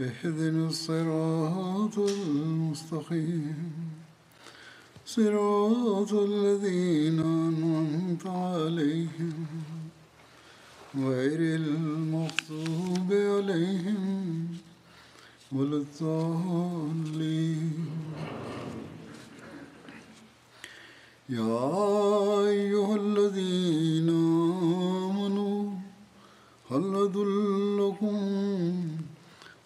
اهدنا الصراط المستقيم. صراط الذين أنعمت عليهم. غير المغضوب عليهم ولا الضالين. يا أيها الذين آمنوا هل أدلكم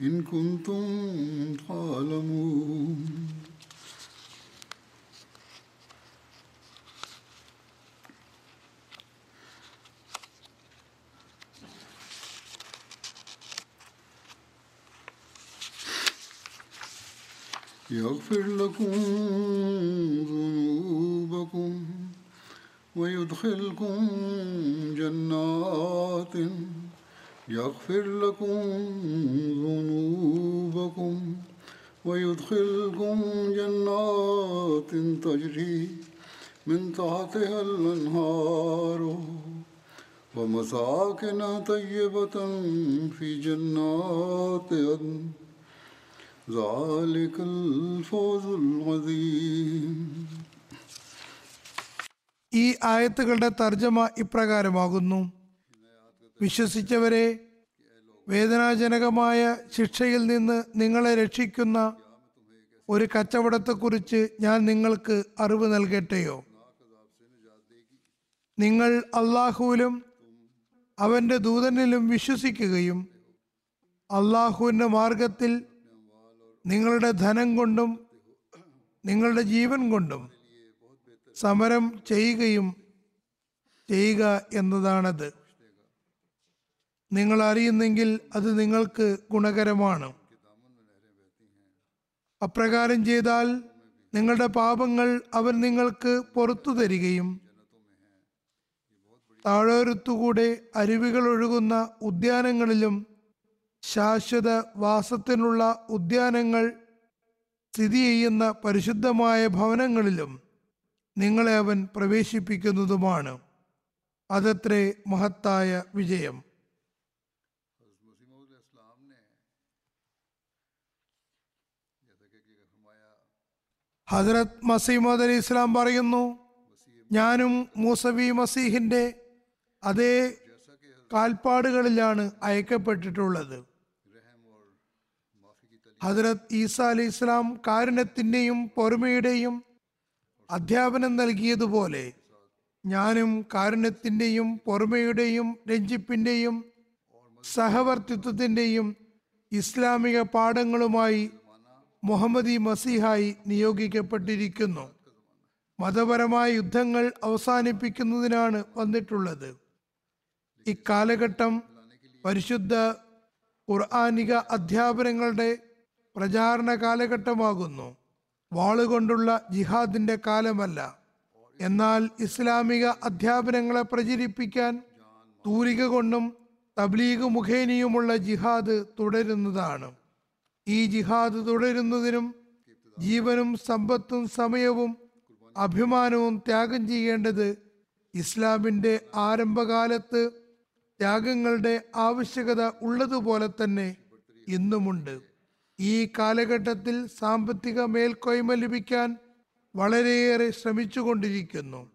إن كنتم تعلمون. يغفر لكم ذنوبكم ويدخلكم جنات يغفر لكم ذنوبكم ويدخلكم جنات تجري من تحتها الأنهار ومساكن طيبة في جنات عدن ذلك الفوز العظيم ഈ ആയത്തുകളുടെ തർജ്ജമ ഇപ്രകാരമാകുന്നു വിശ്വസിച്ചവരെ വേദനാജനകമായ ശിക്ഷയിൽ നിന്ന് നിങ്ങളെ രക്ഷിക്കുന്ന ഒരു കച്ചവടത്തെക്കുറിച്ച് ഞാൻ നിങ്ങൾക്ക് അറിവ് നൽകട്ടെയോ? നിങ്ങൾ അള്ളാഹുവിലും അവന്റെ ദൂതനിലും വിശ്വസിക്കുകയും അള്ളാഹുവിന്റെ മാർഗത്തിൽ നിങ്ങളുടെ ധനം കൊണ്ടും നിങ്ങളുടെ ജീവൻ കൊണ്ടും സമരം ചെയ്യുകയും ചെയ്യുക എന്നതാണത്. നിങ്ങൾ അറിയുന്നെങ്കിൽ അത് നിങ്ങൾക്ക് ഗുണകരമാണ്. അപ്രകാരം ചെയ്താൽ നിങ്ങളുടെ പാപങ്ങൾ അവൻ നിങ്ങൾക്ക് പുറത്തു തരികയും താഴോരത്തുകൂടെ അരുവികൾ ഒഴുകുന്ന ഉദ്യാനങ്ങളിലും ശാശ്വത വാസത്തിനുള്ള ഉദ്യാനങ്ങൾ സ്ഥിതി ചെയ്യുന്ന പരിശുദ്ധമായ ഭവനങ്ങളിലും നിങ്ങളെ അവൻ പ്രവേശിപ്പിക്കുന്നതുമാണ്. അതത്രേ മഹത്തായ വിജയം. ഹജറത് മസീമദ് അലി ഇസ്ലാം പറയുന്നു ഞാനും മൂസബി മസീഹിന്റെ അതേ കാൽപ്പാടുകളിലാണ് അയക്കപ്പെട്ടിട്ടുള്ളത്. ഹജറത് ഈസ അലി ഇസ്ലാം കാരുണ്യത്തിന്റെയും പൊറുമയുടെയും അധ്യാപനം നൽകിയതുപോലെ ഞാനും കാരുണ്യത്തിന്റെയും പൊറുമയുടെയും രഞ്ജിപ്പിന്റെയും സഹവർത്തിത്വത്തിന്റെയും ഇസ്ലാമിക പാഠങ്ങളുമായി മുഹമ്മദി മസിഹായി നിയോഗിക്കപ്പെട്ടിരിക്കുന്നു. മതപരമായ യുദ്ധങ്ങൾ അവസാനിപ്പിക്കുന്നതിനാണ് വന്നിട്ടുള്ളത്. ഇക്കാലഘട്ടം പരിശുദ്ധ ഖുർആാനിക അധ്യാപനങ്ങളുടെ പ്രചാരണ കാലഘട്ടമാകുന്നു. വാളുകൊണ്ടുള്ള ജിഹാദിന്റെ കാലമല്ല. എന്നാൽ ഇസ്ലാമിക അധ്യാപനങ്ങളെ പ്രചരിപ്പിക്കാൻ തൂലിക കൊണ്ടും തബ്ലീഗ് മുഖേനയുമുള്ള ജിഹാദ് തുടരുന്നതാണ്. ഈ ജിഹാദ് തുടരുന്നതിനും ജീവനും സമ്പത്തും സമയവും അഭിമാനവും ത്യാഗം ചെയ്യേണ്ടത് ഇസ്ലാമിന്റെ ആരംഭകാലത്ത് ത്യാഗങ്ങളുടെ ആവശ്യകത ഉള്ളതുപോലെ തന്നെ ഇന്നുമുണ്ട്. ഈ കാലഘട്ടത്തിൽ സാമ്പത്തിക മേൽക്കോയ്മ ലഭിക്കാൻ വളരെയേറെ ശ്രമിച്ചുകൊണ്ടിരിക്കുന്നു.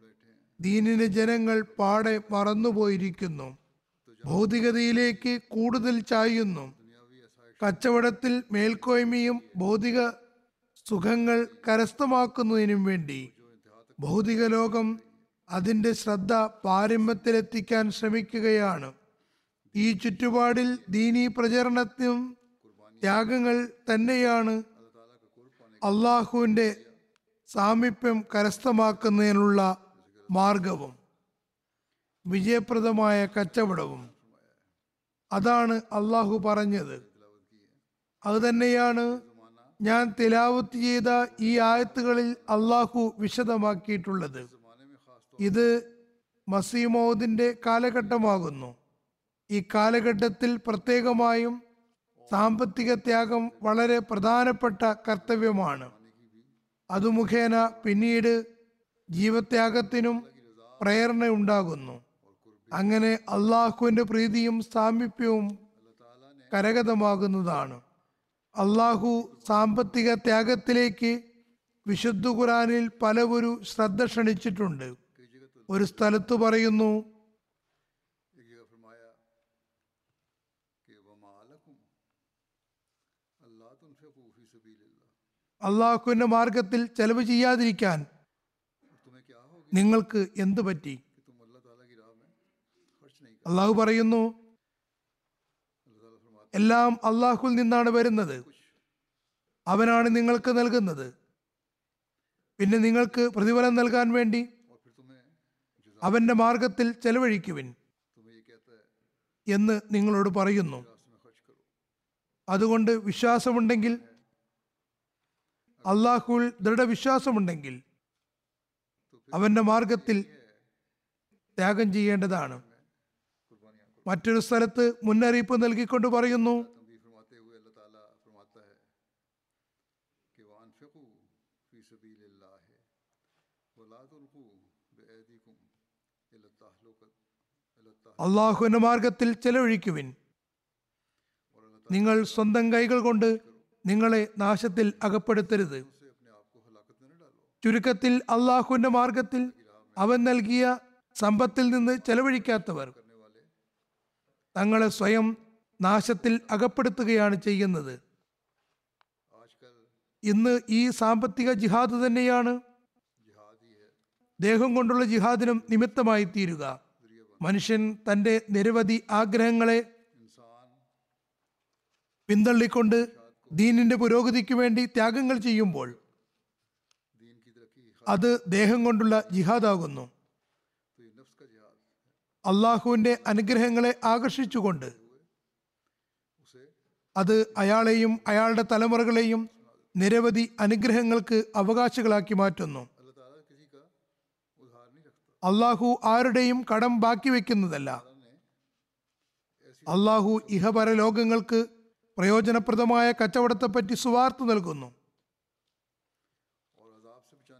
ദീനിന് ജനങ്ങൾ പാടെ മറന്നുപോയിരിക്കുന്നു. ഭൗതികതയിലേക്ക് കൂടുതൽ ചായുന്നു. കച്ചവടത്തിൽ മേൽക്കോയ്മയും ഭൗതിക സുഖങ്ങൾ കരസ്ഥമാക്കുന്നതിനും വേണ്ടി ഭൗതിക ലോകം അതിന്റെ ശ്രദ്ധ പാരമ്പത്തിലെത്തിക്കാൻ ശ്രമിക്കുകയാണ്. ഈ ചുറ്റുപാടിൽ ദീനീ പ്രചരണത്തിനും ത്യാഗങ്ങൾ തന്നെയാണ് അള്ളാഹുവിന്റെ സാമീപ്യം കരസ്ഥമാക്കുന്നതിനുള്ള മാർഗവും വിജയപ്രദമായ കച്ചവടവും. അതാണ് അള്ളാഹു പറഞ്ഞത്. അത് തന്നെയാണ് ഞാൻ തിലാവത്ത് ചെയ്ത ഈ ആയത്തുകളിൽ അള്ളാഹു വിശദമാക്കിയിട്ടുള്ളത്. ഇത് മസീമോദിന്റെ കാലഘട്ടമാകുന്നു. ഈ കാലഘട്ടത്തിൽ പ്രത്യേകമായും സാമ്പത്തിക ത്യാഗം വളരെ പ്രധാനപ്പെട്ട കർത്തവ്യമാണ്. അത് മുഖേന പിന്നീട് ജീവത്യാഗത്തിനും പ്രേരണ ഉണ്ടാകുന്നു അങ്ങനെ അള്ളാഹുവിന്റെ പ്രീതിയും സാമീപ്യവും കരഗതമാകുന്നതാണ്. അള്ളാഹു സാമ്പത്തിക ത്യാഗത്തിലേക്ക് വിശുദ്ധ ഖുറാനിൽ പലവരു ശ്രദ്ധ ക്ഷണിച്ചിട്ടുണ്ട്. ഒരു സ്ഥലത്ത് പറയുന്നു അള്ളാഹുവിന്റെ മാർഗത്തിൽ ചെലവ് ചെയ്യാതിരിക്കാൻ നിങ്ങൾക്ക് എന്തു പറ്റി? അള്ളാഹു പറയുന്നു എല്ലാം അള്ളാഹുൽ നിന്നാണ് വരുന്നത്. അവനാണ് നിങ്ങൾക്ക് നൽകുന്നത്. പിന്നെ നിങ്ങൾക്ക് പ്രതിഫലം നൽകാൻ വേണ്ടി അവന്റെ മാർഗത്തിൽ ചെലവഴിക്കുവിൻ എന്ന് നിങ്ങളോട് പറയുന്നു. അതുകൊണ്ട് വിശ്വാസമുണ്ടെങ്കിൽ അള്ളാഹുൽ ദൃഢവിശ്വാസമുണ്ടെങ്കിൽ അവന്റെ മാർഗത്തിൽ ത്യാഗം ചെയ്യേണ്ടതാണ്. മറ്റൊരു സ്ഥലത്ത് മുന്നറിയിപ്പ് നൽകിക്കൊണ്ട് പറയുന്നു. അള്ളാഹുവിന്റെ മാർഗത്തിൽ ചെലവഴിക്കുവിൻ. നിങ്ങൾ സ്വന്തം കൈകൾ കൊണ്ട് നിങ്ങളെ നാശത്തിൽ അകപ്പെടുത്തരുത്. ചുരുക്കത്തിൽ അള്ളാഹുവിന്റെ മാർഗത്തിൽ അവൻ നൽകിയ സമ്പത്തിൽ നിന്ന് ചെലവഴിക്കാത്തവർ തങ്ങളെ സ്വയം നാശത്തിൽ അകപ്പെടുത്തുകയാണ് ചെയ്യുന്നത്. ഇന്ന് ഈ സാമ്പത്തിക ജിഹാദ് തന്നെയാണ്. ദേഹം കൊണ്ടുള്ള ജിഹാദിനും നിമിത്തമായി തീരുക. മനുഷ്യൻ തന്റെ നിരവധി ആഗ്രഹങ്ങളെ പിന്തള്ളിക്കൊണ്ട് ദീനിന്റെ പുരോഗതിക്ക് വേണ്ടി ത്യാഗങ്ങൾ ചെയ്യുമ്പോൾ അത് ദേഹം കൊണ്ടുള്ള ജിഹാദാകുന്നു. അള്ളാഹുവിന്റെ അനുഗ്രഹങ്ങളെ ആകർഷിച്ചുകൊണ്ട് അത് അയാളെയും അയാളുടെ തലമുറകളെയും നിരവധി അനുഗ്രഹങ്ങൾക്ക് അവകാശികളാക്കി മാറ്റുന്നു. അള്ളാഹു ആരുടെയും കടം ബാക്കി വയ്ക്കുന്നതല്ല അള്ളാഹു ഇഹപര ലോകങ്ങൾക്ക് പ്രയോജനപ്രദമായ കച്ചവടത്തെപ്പറ്റി സുവാർത്ത നൽകുന്നു.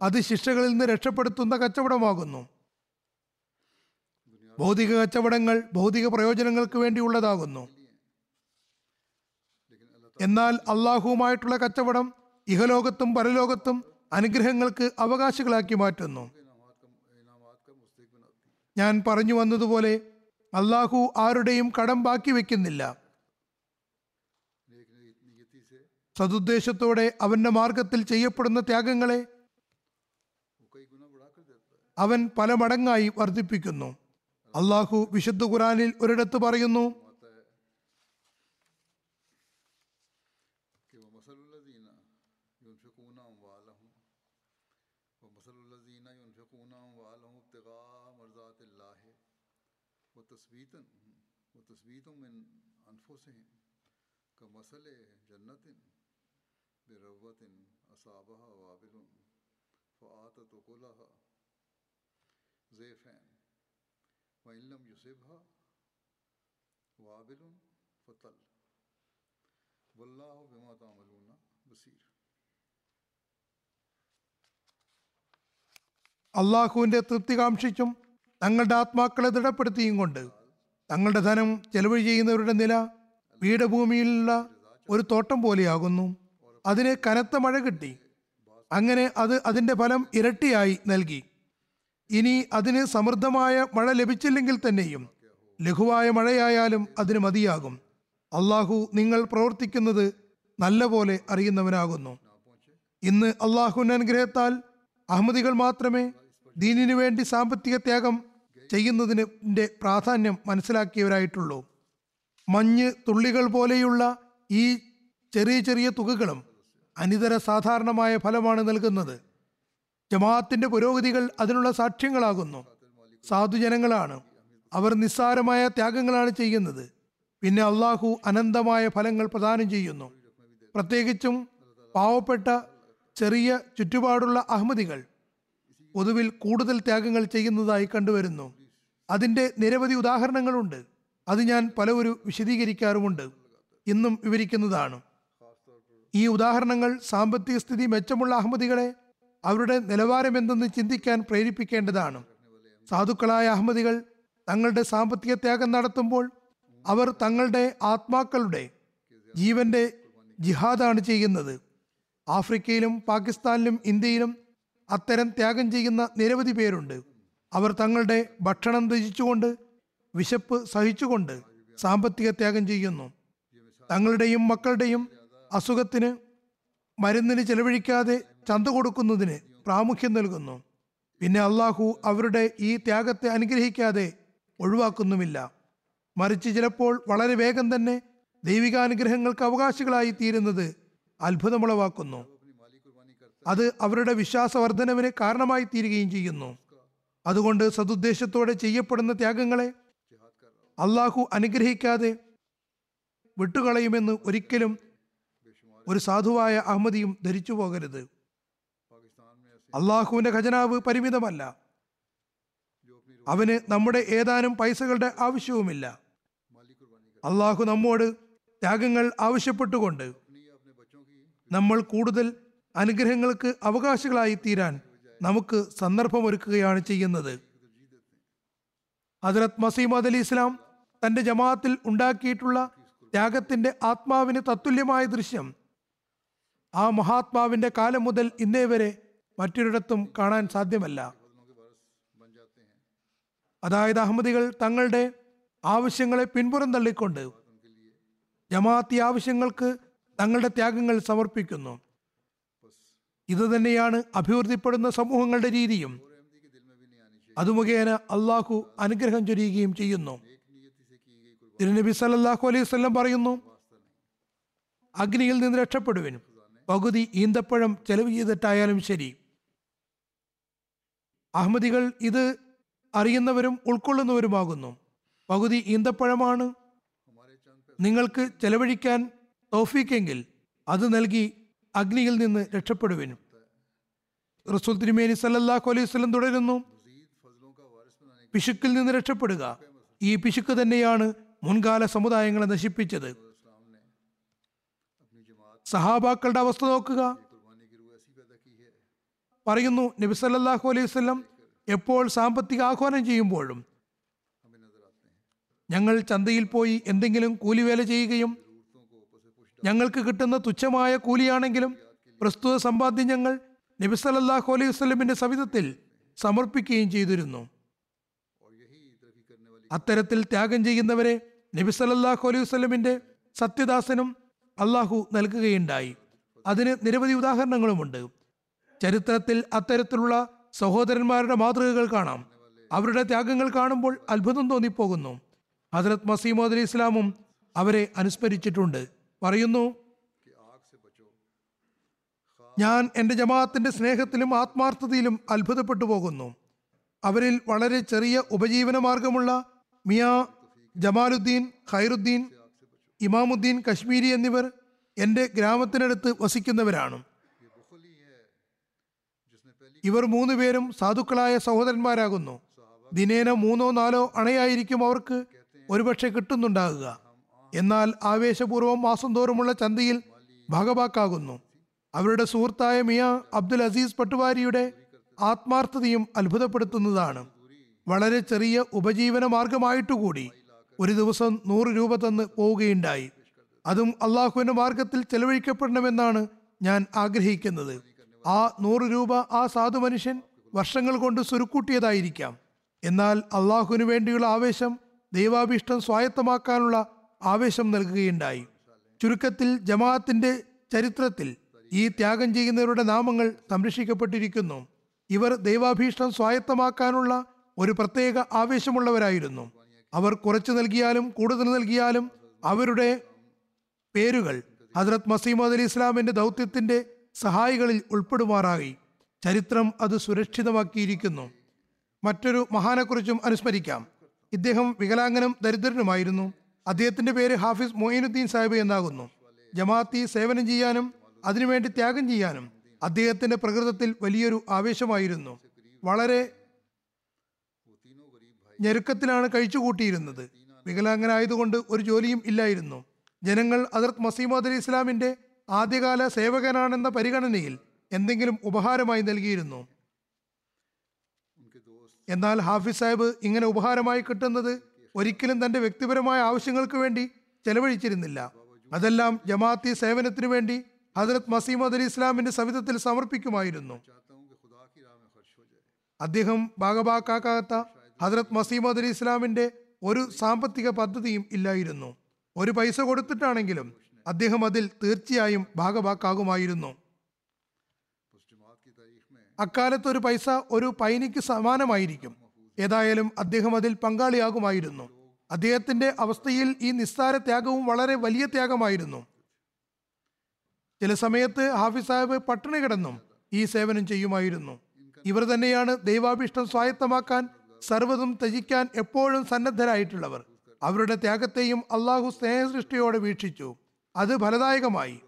അത് ശിക്ഷകളിൽ നിന്ന് രക്ഷപ്പെടുത്തുന്ന കച്ചവടമാകുന്നു. ഭൗതിക കച്ചവടങ്ങൾ ഭൗതിക പ്രയോജനങ്ങൾക്ക് വേണ്ടിയുള്ളതാകുന്നു. എന്നാൽ അള്ളാഹുവുമായിട്ടുള്ള കച്ചവടം ഇഹലോകത്തും പരലോകത്തും അനുഗ്രഹങ്ങൾക്ക് അവകാശികളാക്കി മാറ്റുന്നു. ഞാൻ പറഞ്ഞു വന്നതുപോലെ അള്ളാഹു ആരുടെയും കടം ബാക്കി വെക്കുന്നില്ല. സതുദ്ദേശത്തോടെ അവന്റെ മാർഗത്തിൽ ചെയ്യപ്പെടുന്ന ത്യാഗങ്ങളെ അവൻ പല മടങ്ങായി വർദ്ധിപ്പിക്കുന്നു. അള്ളാഹു വിശുദ്ധ ഖുറാനിൽ ഒരിടത്ത് പറയുന്നു आता വൈലം യുസൈബ വാബിലുൻ ഫത്തൽ വല്ലാഹു ബിമാ താമലൂന ബസീർ അള്ളാഹുവിന്റെ തൃപ്തി കാക്ഷിച്ചും തങ്ങളുടെ ആത്മാക്കളെ ദൃഢപ്പെടുത്തിയും കൊണ്ട് തങ്ങളുടെ ധനം ചെലവ് ചെയ്യുന്നവരുടെ നില പീഠഭൂമിയിലുള്ള ഒരു തോട്ടം പോലെയാകുന്നു. അതിന് കനത്ത മഴ കിട്ടി. അങ്ങനെ അത് അതിന്റെ ഫലം ഇരട്ടിയായി നൽകി. ഇനി അതിന് സമൃദ്ധമായ മഴ ലഭിച്ചില്ലെങ്കിൽ തന്നെയും ലഘുവായ മഴയായാലും അതിന് മതിയാകും. അള്ളാഹു നിങ്ങൾ പ്രവർത്തിക്കുന്നത് നല്ലപോലെ അറിയുന്നവനാകുന്നു. ഇന്ന് അള്ളാഹുവിന്റെ അനുഗ്രഹത്താൽ അഹമ്മദികൾ മാത്രമേ ദീനിനു വേണ്ടി സാമ്പത്തിക ത്യാഗം ചെയ്യുന്നതിന്റെ പ്രാധാന്യം മനസ്സിലാക്കിയവരായിട്ടുള്ളൂ. മഞ്ഞ് തുള്ളികൾ പോലെയുള്ള ഈ ചെറിയ ചെറിയ തുകകളും അനിതര സാധാരണമായ ഫലമാണ് നൽകുന്നത്. ജമാഅത്തിന്റെ പുരോഗതികൾ അതിനുള്ള സാക്ഷ്യങ്ങളാകുന്നു. സാധുജനങ്ങളാണ്. അവർ നിസ്സാരമായ ത്യാഗങ്ങളാണ് ചെയ്യുന്നത്. പിന്നെ അള്ളാഹു അനന്തമായ ഫലങ്ങൾ പ്രദാനം ചെയ്യുന്നു. പ്രത്യേകിച്ചും പാവപ്പെട്ട ചെറിയ ചുറ്റുപാടുള്ള അഹമ്മദികൾ പൊതുവിൽ കൂടുതൽ ത്യാഗങ്ങൾ ചെയ്യുന്നതായി കണ്ടുവരുന്നു. അതിന്റെ നിരവധി ഉദാഹരണങ്ങളുണ്ട്. അത് ഞാൻ പലവരും വിശദീകരിക്കാറുമുണ്ട്. ഇന്നും വിവരിക്കുന്നതാണ്. ഈ ഉദാഹരണങ്ങൾ സാമ്പത്തിക സ്ഥിതി മെച്ചമുള്ള അഹമ്മദികളെ അവരുടെ നിലവാരം എന്തെന്ന് ചിന്തിക്കാൻ പ്രേരിപ്പിക്കേണ്ടതാണ്. സാധുക്കളായ അഹമ്മദികൾ തങ്ങളുടെ സാമ്പത്തിക ത്യാഗം നടത്തുമ്പോൾ അവർ തങ്ങളുടെ ആത്മാക്കളുടെ ജീവന്റെ ജിഹാദാണ് ചെയ്യുന്നത്. ആഫ്രിക്കയിലും പാകിസ്ഥാനിലും ഇന്ത്യയിലും അത്തരം ത്യാഗം ചെയ്യുന്ന നിരവധി പേരുണ്ട്. അവർ തങ്ങളുടെ ഭക്ഷണം ത്യജിച്ചുകൊണ്ട് വിശപ്പ് സഹിച്ചുകൊണ്ട് സാമ്പത്തിക ത്യാഗം ചെയ്യുന്നു. തങ്ങളുടെയും മക്കളുടെയും അസുഖത്തിന് മരുന്നിന് ചെലവഴിക്കാതെ ചന്ത കൊടുക്കുന്നതിന് പ്രാമുഖ്യം നൽകുന്നു. പിന്നെ അള്ളാഹു അവരുടെ ഈ ത്യാഗത്തെ അനുഗ്രഹിക്കാതെ ഒഴിവാക്കുന്നുമില്ല. മറിച്ച് ചിലപ്പോൾ വളരെ വേഗം തന്നെ ദൈവികാനുഗ്രഹങ്ങൾക്ക് അവകാശികളായി തീരുന്നത് അത്ഭുതമുളവാക്കുന്നു. അത് അവരുടെ വിശ്വാസവർദ്ധനവിന് കാരണമായി തീരുകയും ചെയ്യുന്നു. അതുകൊണ്ട് സതുദ്ദേശത്തോടെ ചെയ്യപ്പെടുന്ന ത്യാഗങ്ങളെ അള്ളാഹു അനുഗ്രഹിക്കാതെ വിട്ടുകളയുമെന്ന് ഒരിക്കലും ഒരു സാധുവായ അഹമ്മദിയും ധരിച്ചു പോകരുത്. അള്ളാഹുവിന്റെ ഖജനാവ് പരിമിതമല്ല. അവന് നമ്മുടെ ഏതാനും പൈസകളുടെ ആവശ്യവുമില്ല. അള്ളാഹു നമ്മോട് ത്യാഗങ്ങൾ ആവശ്യപ്പെട്ടുകൊണ്ട് നമ്മൾ കൂടുതൽ അനുഗ്രഹങ്ങൾക്ക് അവകാശികളായി തീരാൻ നമുക്ക് സന്ദർഭമൊരുക്കുകയാണ് ചെയ്യുന്നത്. ഹജറത് മസീമദ് അലി ഇസ്ലാം തന്റെ ജമാഅത്തിൽ ഉണ്ടാക്കിയിട്ടുള്ള ത്യാഗത്തിന്റെ ആത്മാവിന് തത്തുല്യമായ ദൃശ്യം ആ മഹാത്മാവിന്റെ കാലം മുതൽ ഇന്നേ വരെ മറ്റൊരിടത്തും കാണാൻ സാധ്യമല്ല. അതായത് അഹമ്മദികൾ തങ്ങളുടെ ആവശ്യങ്ങളെ പിൻപുറം തള്ളിക്കൊണ്ട് ജമാഅത്തി ആവശ്യങ്ങൾക്ക് തങ്ങളുടെ ത്യാഗങ്ങൾ സമർപ്പിക്കുന്നു. ഇത് തന്നെയാണ് അഭിവൃദ്ധിപ്പെടുന്ന സമൂഹങ്ങളുടെ രീതിയും. അത് മുഖേന അള്ളാഹു അനുഗ്രഹം ചൊരിയുകയും ചെയ്യുന്നു. തിരുനബി സല്ലാഹു അലൈഹി വസല്ലം പറയുന്നു അഗ്നിയിൽ നിന്ന് രക്ഷപ്പെടുവിൻ. പകുതി ഈന്തപ്പഴം ചെലവ് ചെയ്തിട്ടായാലും ശരി. അഹമ്മദികൾ ഇത് അറിയുന്നവരും ഉൾക്കൊള്ളുന്നവരുമാകുന്നു. പകുതി ഈന്തപ്പഴമാണ് നിങ്ങൾക്ക് ചെലവഴിക്കാൻ തോഫീക്കെങ്കിൽ അത് നൽകി അഗ്നിയിൽ നിന്ന് രക്ഷപ്പെടുവിനും റസൂൽ തിരുമേനി സല്ലാഹു അലൈഹി വസല്ലം തുടരുന്നു. പിശുക്കിൽ നിന്ന് രക്ഷപ്പെടുക. ഈ പിശുക്ക് തന്നെയാണ് മുൻകാല സമുദായങ്ങളെ നശിപ്പിച്ചത്. സഹാബാക്കളുടെ അവസ്ഥ നോക്കുക. പറയുന്നു നബി സല്ലാഹു അലൈഹി വസല്ലം എപ്പോൾ സാമ്പത്തിക ആഹ്വാനം ചെയ്യുമ്പോഴും ഞങ്ങൾ ചന്തയിൽ പോയി എന്തെങ്കിലും കൂലിവേല ചെയ്യുകയും ഞങ്ങൾക്ക് കിട്ടുന്ന തുച്ഛമായ കൂലിയാണെങ്കിലും പ്രസ്തുത സമ്പാദ്യം ഞങ്ങൾ നബി സല്ലാഹു അലൈഹി വസല്ലമിന്റെ സവിധത്തിൽ സമർപ്പിക്കുകയും ചെയ്തിരുന്നു. അത്തരത്തിൽ ത്യാഗം ചെയ്യുന്നവരെ നബി സല്ലല്ലാഹു അലൈഹി വസല്ലമിന്റെ സത്യദാസനും അള്ളാഹു നൽകുകയുണ്ടായി. അതിന് നിരവധി ഉദാഹരണങ്ങളുമുണ്ട്. ചരിത്രത്തിൽ അത്തരത്തിലുള്ള സഹോദരന്മാരുടെ മാതൃകകൾ കാണാം. അവരുടെ ത്യാഗങ്ങൾ കാണുമ്പോൾ അത്ഭുതം തോന്നിപ്പോകുന്നു. ഹജറത് മസീമോദ് അലി ഇസ്ലാമും അവരെ അനുസ്മരിച്ചിട്ടുണ്ട്. പറയുന്നു ഞാൻ എന്റെ ജമാഅത്തിന്റെ സ്നേഹത്തിലും ആത്മാർത്ഥതയിലും അത്ഭുതപ്പെട്ടു പോകുന്നു. അവരിൽ വളരെ ചെറിയ ഉപജീവന മാർഗമുള്ള മിയ ജമാലുദ്ദീൻ ഖൈറുദ്ദീൻ ഇമാമുദ്ദീൻ കശ്മീരി എന്നിവർ എന്റെ ഗ്രാമത്തിനടുത്ത് വസിക്കുന്നവരാണ്. ഇവർ മൂന്ന് പേരും സാധുക്കളായ സഹോദരന്മാരാകുന്നു. ദിനേന മൂന്നോ നാലോ അണയായിരിക്കും അവർക്ക് ഒരുപക്ഷെ കിട്ടുന്നുണ്ടാകുക. എന്നാൽ ആവേശപൂർവം മാസം തോറുമുള്ള ചന്തയിൽ ഭാഗവാക്കാകുന്നു. അവരുടെ സുഹൃത്തായ മിയ അബ്ദുൽ അസീസ് പട്ടുവാരിയുടെ ആത്മാർത്ഥതയും അത്ഭുതപ്പെടുത്തുന്നതാണ്. വളരെ ചെറിയ ഉപജീവന മാർഗമായിട്ടുകൂടി ഒരു ദിവസം നൂറ് രൂപ തന്ന് പോവുകയുണ്ടായി. അതും അള്ളാഹുവിന്റെ മാർഗത്തിൽ ചെലവഴിക്കപ്പെടണമെന്നാണ് ഞാൻ ആഗ്രഹിക്കുന്നത്. ആ നൂറ് രൂപ ആ സാധു മനുഷ്യൻ വർഷങ്ങൾ കൊണ്ട് സുരുക്കൂട്ടിയതായിരിക്കാം എന്നാൽ അള്ളാഹുവിനു വേണ്ടിയുള്ള ആവേശം ദൈവാഭീഷ്ടം സ്വായത്തമാക്കാനുള്ള ആവേശം നൽകുകയുണ്ടായി. ചുരുക്കത്തിൽ ജമാഅത്തിന്റെ ചരിത്രത്തിൽ ഈ ത്യാഗം ചെയ്യുന്നവരുടെ നാമങ്ങൾ സംരക്ഷിക്കപ്പെട്ടിരിക്കുന്നു. ഇവർ ദൈവാഭീഷ്ടം സ്വായത്തമാക്കാനുള്ള ഒരു പ്രത്യേക ആവേശമുള്ളവരായിരുന്നു. അവർ കുറച്ച് നൽകിയാലും കൂടുതൽ നൽകിയാലും അവരുടെ പേരുകൾ ഹജ്രത് മസീമദ് അലി ഇസ്ലാമിന്റെ ദൗത്യത്തിന്റെ സഹായികളിൽ ഉൾപ്പെടുമാറായി. ചരിത്രം അത് സുരക്ഷിതമാക്കിയിരിക്കുന്നു. മറ്റൊരു മഹാനെക്കുറിച്ചും അനുസ്മരിക്കാം. ഇദ്ദേഹം വികലാംഗനും ദരിദ്രനുമായിരുന്നു. അദ്ദേഹത്തിന്റെ പേര് ഹാഫിസ് മൊയിനുദ്ദീൻ സാഹിബ് എന്നാകുന്നു. ജമാഅത്തി സേവനം ചെയ്യാനും അതിനുവേണ്ടി ത്യാഗം ചെയ്യാനും അദ്ദേഹത്തിന്റെ പ്രകൃതത്തിൽ വലിയൊരു ആവേശമായിരുന്നു. വളരെ ഞെരുക്കത്തിലാണ് കഴിച്ചുകൂട്ടിയിരുന്നത്. വികലാംഗനായതുകൊണ്ട് ഒരു ജോലിയും ഇല്ലായിരുന്നു. ജനങ്ങൾ അതിർത്ത് മസീമദ് അലി ഇസ്ലാമിന്റെ ആദ്യകാല സേവകനാണെന്ന പരിഗണനയിൽ എന്തെങ്കിലും ഉപഹാരമായി നൽകിയിരുന്നു. എന്നാൽ ഹാഫിസ് സാഹിബ് ഇങ്ങനെ ഉപഹാരമായി കിട്ടുന്നത് ഒരിക്കലും തന്റെ വ്യക്തിപരമായ ആവശ്യങ്ങൾക്ക് വേണ്ടി ചെലവഴിച്ചിരുന്നില്ല. അതെല്ലാം ജമാഅത്തി സേവനത്തിനു വേണ്ടി ഹജറത് മസീമദ് അലി ഇസ്ലാമിന്റെ സവിധത്തിൽ സമർപ്പിക്കുമായിരുന്നു. അദ്ദേഹം ഭാഗഭാക്കാക്കാത്ത ഹജറത് മസീമദ് അലി ഇസ്ലാമിന്റെ ഒരു സാമ്പത്തിക പദ്ധതിയും ഇല്ലായിരുന്നു. ഒരു പൈസ കൊടുത്തിട്ടാണെങ്കിലും അദ്ദേഹം അതിൽ തീർച്ചയായും ഭാഗഭാക്കാകുമായിരുന്നു. അക്കാലത്ത് ഒരു പൈസ ഒരു പൈനിക്ക് സമാനമായിരിക്കും. ഏതായാലും അദ്ദേഹം അതിൽ പങ്കാളിയാകുമായിരുന്നു. അദ്ദേഹത്തിന്റെ അവസ്ഥയിൽ ഈ നിസ്സാര ത്യാഗവും വളരെ വലിയ ത്യാഗമായിരുന്നു. ചില സമയത്ത് ഹാഫിസ് സാഹിബ് പട്ടിണി കിടന്നും ഈ സേവനം ചെയ്യുമായിരുന്നു. ഇവർ തന്നെയാണ് ദൈവാഭിഷ്ടം സ്വായത്തമാക്കാൻ സർവതും ത്യജിക്കാൻ എപ്പോഴും സന്നദ്ധരായിട്ടുള്ളവർ. അവരുടെ ത്യാഗത്തെയും അള്ളാഹു സ്നേഹസൃഷ്ടിയോടെ വീക്ഷിച്ചു. അത് ഫലദായകമായി.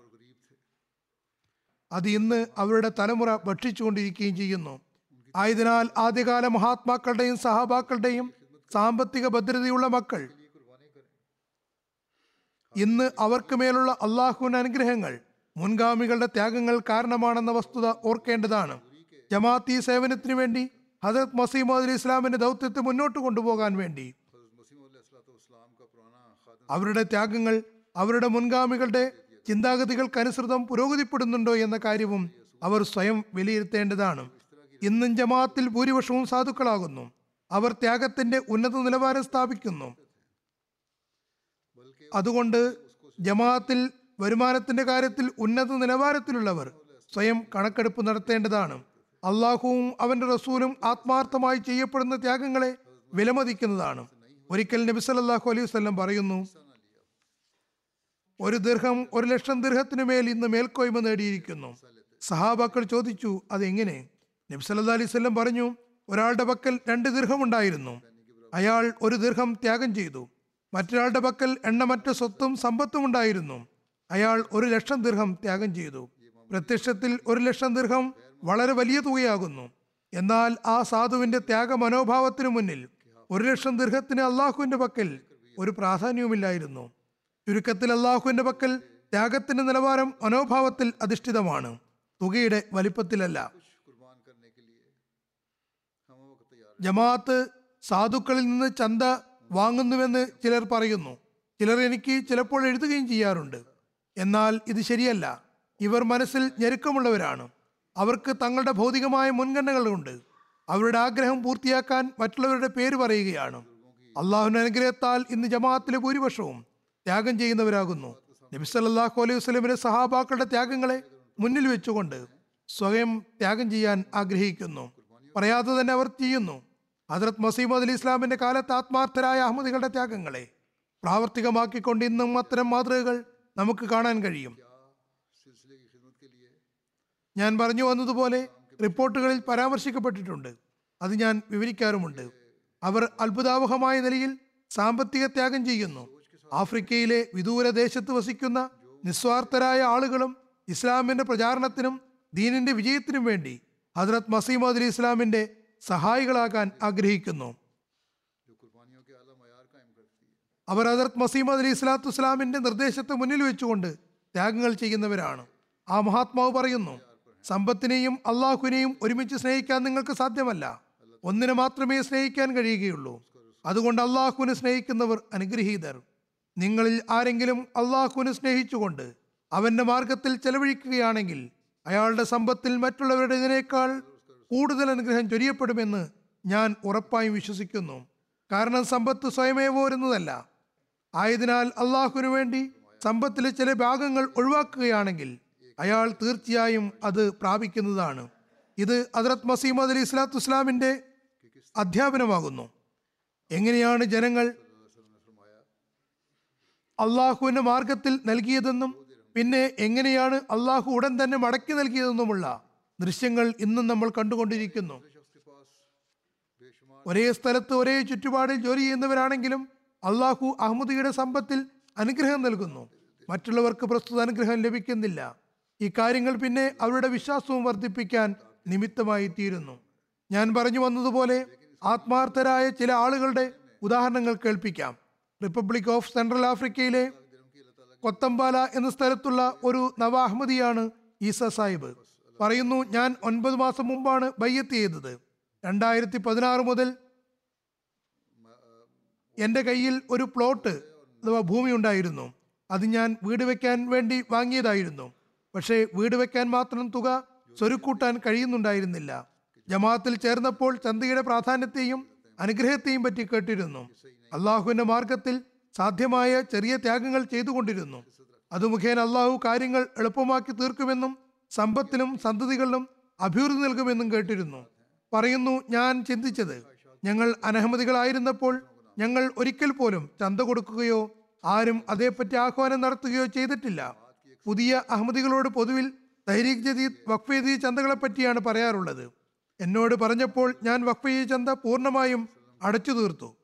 അത് ഇന്ന് അവരുടെ തലമുറ ഭക്ഷിച്ചുകൊണ്ടിരിക്കുകയും ചെയ്യുന്നു. ആയതിനാൽ ആദ്യകാല മഹാത്മാക്കളുടെയും സഹാബാക്കളുടെയും സാമ്പത്തിക ഭദ്രതയുള്ള മക്കൾ. ഇന്ന് അവർക്ക് മേലുള്ള അള്ളാഹുവിന്റെ അനുഗ്രഹങ്ങൾ മുൻഗാമികളുടെ ത്യാഗങ്ങൾ കാരണമാണെന്ന വസ്തുത ഓർക്കേണ്ടതാണ്. ജമാഅത്തി സേവനത്തിനു വേണ്ടി ഹജരത് മസീമദ് അലി ഇസ്ലാമിന്റെ ദൗത്യത്തെ മുന്നോട്ട് കൊണ്ടുപോകാൻ വേണ്ടി. അവരുടെ ത്യാഗങ്ങൾ അവരുടെ മുൻഗാമികളുടെ ചിന്താഗതികൾക്കനുസൃതം പുരോഗതിപ്പെടുന്നുണ്ടോ എന്ന കാര്യവും അവർ സ്വയം വിലയിരുത്തേണ്ടതാണ്. ഇന്നും ജമാഅത്തിൽ ഭൂരിപക്ഷവും സാധുക്കളാകുന്നു. അവർ ത്യാഗത്തിന്റെ ഉന്നത നിലവാരം സ്ഥാപിക്കുന്നു. അതുകൊണ്ട് ജമാഅത്തിൽ വരുമാനത്തിന്റെ കാര്യത്തിൽ ഉന്നത നിലവാരത്തിലുള്ളവർ സ്വയം കണക്കെടുപ്പ് നടത്തേണ്ടതാണ്. അള്ളാഹുവും അവന്റെ റസൂലും ആത്മാർത്ഥമായി ചെയ്യപ്പെടുന്ന ത്യാഗങ്ങളെ വിലമതിക്കുന്നതാണ്. ഒരിക്കൽ നബി സല്ലല്ലാഹു അലൈഹി വസല്ലം പറയുന്നു ഒരു ദീർഘം ഒരു ലക്ഷം ദീർഘത്തിനു മേൽ ഇന്ന് മേൽക്കോയ്മ നേടിയിരിക്കുന്നു. സഹാബാക്കൾ ചോദിച്ചു അതെങ്ങനെ നബി സല്ലല്ലാഹു അലൈഹി വസല്ലം പറഞ്ഞു ഒരാളുടെ പക്കൽ രണ്ട് ദീർഘം ഉണ്ടായിരുന്നു. അയാൾ ഒരു ദീർഘം ത്യാഗം ചെയ്തു. മറ്റൊരാളുടെ പക്കൽ എണ്ണമറ്റ സ്വത്തും സമ്പത്തും ഉണ്ടായിരുന്നു. അയാൾ ഒരു ലക്ഷം ദീർഘം ത്യാഗം ചെയ്തു. പ്രത്യക്ഷത്തിൽ ഒരു ലക്ഷം ദീർഘം വളരെ വലിയ തുകയാകുന്നു. എന്നാൽ ആ സാധുവിന്റെ ത്യാഗ മനോഭാവത്തിനു മുന്നിൽ ഒരു ലക്ഷം ദീർഘത്തിന് അള്ളാഹുവിന്റെ പക്കൽ ഒരു പ്രാധാന്യവുമില്ലായിരുന്നു. ചുരുക്കത്തിൽ അള്ളാഹുവിന്റെ പക്കൽ ത്യാഗത്തിന്റെ നിലവാരം മനോഭാവത്തിൽ അധിഷ്ഠിതമാണ്. തുകയുടെ വലിപ്പത്തിലല്ല. ജമാഅത്ത് സാധുക്കളിൽ നിന്ന് ചന്ത വാങ്ങുന്നുവെന്ന് ചിലർ പറയുന്നു. ചിലർ എനിക്ക് ചിലപ്പോൾ എഴുതുകയും ചെയ്യാറുണ്ട്. എന്നാൽ ഇത് ശരിയല്ല. ഇവർ മനസ്സിൽ ഞെരുക്കമുള്ളവരാണ്. അവർക്ക് തങ്ങളുടെ ഭൗതികമായ മുൻഗണനകളുണ്ട്. അവരുടെ ആഗ്രഹം പൂർത്തിയാക്കാൻ മറ്റുള്ളവരുടെ പേര് പറയുകയാണ്. അള്ളാഹുവിന്റെ അനുഗ്രഹത്താൽ ഇന്ന് ജമാഅത്തിലെ ഭൂരിപക്ഷവും ത്യാഗം ചെയ്യുന്നവരാകുന്നു. നബി സല്ലല്ലാഹു അലൈഹി വസ്ലമിന്റെ സഹാബാക്കളുടെ ത്യാഗങ്ങളെ മുന്നിൽ വെച്ചുകൊണ്ട് സ്വയം ത്യാഗം ചെയ്യാൻ ആഗ്രഹിക്കുന്നു. പറയാതെ തന്നെ അവർ ചെയ്യുന്നു. ഹജറത് മസീമദ് അലി ഇസ്ലാമിന്റെ കാലത്ത് ആത്മാർത്ഥരായ അഹമ്മദികളുടെ ത്യാഗങ്ങളെ പ്രാവർത്തികമാക്കിക്കൊണ്ട് ഇന്നും അത്തരം മാതൃകകൾ നമുക്ക് കാണാൻ കഴിയും. ഞാൻ പറഞ്ഞു വന്നതുപോലെ റിപ്പോർട്ടുകളിൽ പരാമർശിക്കപ്പെട്ടിട്ടുണ്ട്. അത് ഞാൻ വിവരിക്കാറുമുണ്ട്. അവർ അത്ഭുതാവഹമായ നിലയിൽ സാമ്പത്തിക ത്യാഗം ചെയ്യുന്നു. ആഫ്രിക്കയിലെ വിദൂര ദേശത്ത് വസിക്കുന്ന നിസ്വാർത്ഥരായ ആളുകളും ഇസ്ലാമിന്റെ പ്രചാരണത്തിനും ദീനിന്റെ വിജയത്തിനും വേണ്ടി ഹജ്രത് മസീമദ് അലി ഇസ്ലാമിന്റെ സഹായികളാകാൻ ആഗ്രഹിക്കുന്നു. അവർ ഹജറത് മസീമദ് അലി ഇസ്ലാത്തു ഇസ്ലാമിന്റെ നിർദ്ദേശത്തെ മുന്നിൽ വെച്ചുകൊണ്ട് ത്യാഗങ്ങൾ ചെയ്യുന്നവരാണ്. ആ മഹാത്മാവ് പറയുന്നു സമ്പത്തിനെയും അള്ളാഹുവിനെയും ഒരുമിച്ച് സ്നേഹിക്കാൻ നിങ്ങൾക്ക് സാധ്യമല്ല. ഒന്നിനെ മാത്രമേ സ്നേഹിക്കാൻ കഴിയുകയുള്ളൂ. അതുകൊണ്ട് അള്ളാഹുവിനെ സ്നേഹിക്കുന്നവർ അനുഗ്രഹീതർ. നിങ്ങളിൽ ആരെങ്കിലും അള്ളാഹുവിനെ സ്നേഹിച്ചുകൊണ്ട് അവന്റെ മാർഗത്തിൽ ചെലവഴിക്കുകയാണെങ്കിൽ അയാളുടെ സമ്പത്തിൽ മറ്റുള്ളവരുടെ മറ്റുള്ളവരുടേതിനേക്കാൾ കൂടുതൽ അനുഗ്രഹം ചൊരിയപ്പെടുമെന്ന് ഞാൻ ഉറപ്പായും വിശ്വസിക്കുന്നു. കാരണം സമ്പത്ത് സ്വയമേ പോരുന്നതല്ല. ആയതിനാൽ അള്ളാഹുവിനു വേണ്ടി സമ്പത്തിലെ ചില ഭാഗങ്ങൾ ഒഴിവാക്കുകയാണെങ്കിൽ അയാൾ തീർച്ചയായും അത് പ്രാപിക്കുന്നതാണ്. ഇത് ഹജറത് മസീമദ് അലി ഇസ്ലാത്തു ഇസ്ലാമിന്റെ അധ്യാപനമാകുന്നു. എങ്ങനെയാണ് ജനങ്ങൾ അള്ളാഹുവിന്റെ മാർഗത്തിൽ നൽകിയതെന്നും പിന്നെ എങ്ങനെയാണ് അള്ളാഹു ഉടൻ തന്നെ മടക്കി നൽകിയതെന്നുമുള്ള ദൃശ്യങ്ങൾ ഇന്നും നമ്മൾ കണ്ടുകൊണ്ടിരിക്കുന്നു. ഒരേ സ്ഥലത്ത് ഒരേ ചുറ്റുപാടിൽ ജോലി ചെയ്യുന്നവരാണെങ്കിലും അള്ളാഹു അഹമ്മദിയുടെ സമ്പത്തിൽ അനുഗ്രഹം നൽകുന്നു. മറ്റുള്ളവർക്ക് പ്രസ്തുത അനുഗ്രഹം ലഭിക്കുന്നില്ല. ഈ കാര്യങ്ങൾ പിന്നെ അവരുടെ വിശ്വാസവും വർദ്ധിപ്പിക്കാൻ നിമിത്തമായി തീരുന്നു. ഞാൻ പറഞ്ഞു വന്നതുപോലെ ആത്മാർത്ഥരായ ചില ആളുകളുടെ ഉദാഹരണങ്ങൾ കേൾപ്പിക്കാം. റിപ്പബ്ലിക് ഓഫ് സെൻട്രൽ ആഫ്രിക്കയിലെ കൊത്തമ്പാല എന്ന സ്ഥലത്തുള്ള ഒരു നവാഹ്മദിയാണ് ഈസ സാഹിബ്. പറയുന്നു ഞാൻ ഒൻപത് മാസം മുമ്പാണ് ബയ്യത്ത് ചെയ്തത്. രണ്ടായിരത്തി പതിനാറ് മുതൽ എന്റെ കയ്യിൽ ഒരു പ്ലോട്ട് അഥവാ ഭൂമി ഉണ്ടായിരുന്നു. അത് ഞാൻ വീട് വെക്കാൻ വേണ്ടി വാങ്ങിയതായിരുന്നു. പക്ഷേ വീട് വെക്കാൻ മാത്രം തുക സ്വരുക്കൂട്ടാൻ കഴിയുന്നുണ്ടായിരുന്നില്ല. ജമാഅത്തിൽ ചേർന്നപ്പോൾ ചന്തയുടെ പ്രാധാന്യത്തെയും അനുഗ്രഹത്തെയും പറ്റി കേട്ടിരുന്നു. അള്ളാഹുവിന്റെ മാർഗത്തിൽ സാധ്യമായ ചെറിയ ത്യാഗങ്ങൾ ചെയ്തുകൊണ്ടിരുന്നു. അത് മുഖേന അള്ളാഹു കാര്യങ്ങൾ എളുപ്പമാക്കി തീർക്കുമെന്നും സമ്പത്തിലും സന്തതികളിലും അഭിവൃദ്ധി നൽകുമെന്നും കേട്ടിരുന്നു. പറയുന്നു ഞാൻ ചിന്തിച്ചത് ഞങ്ങൾ അനഹമതികളായിരുന്നപ്പോൾ ഞങ്ങൾ ഒരിക്കൽ പോലും ചന്ത കൊടുക്കുകയോ ആരും അതേപ്പറ്റി ആഹ്വാനം നടത്തുകയോ ചെയ്തിട്ടില്ല. പുതിയ അഹമ്മദികളോട് പൊതുവിൽ തഹരീഖ് ജദീദ് വഖഫീ ചന്തകളെ പറ്റിയാണ് പറയാറുള്ളത്. എന്നോട് പറഞ്ഞപ്പോൾ ഞാൻ വഖ്ഫീ ചന്ത പൂർണമായും അടച്ചു തീർത്തു.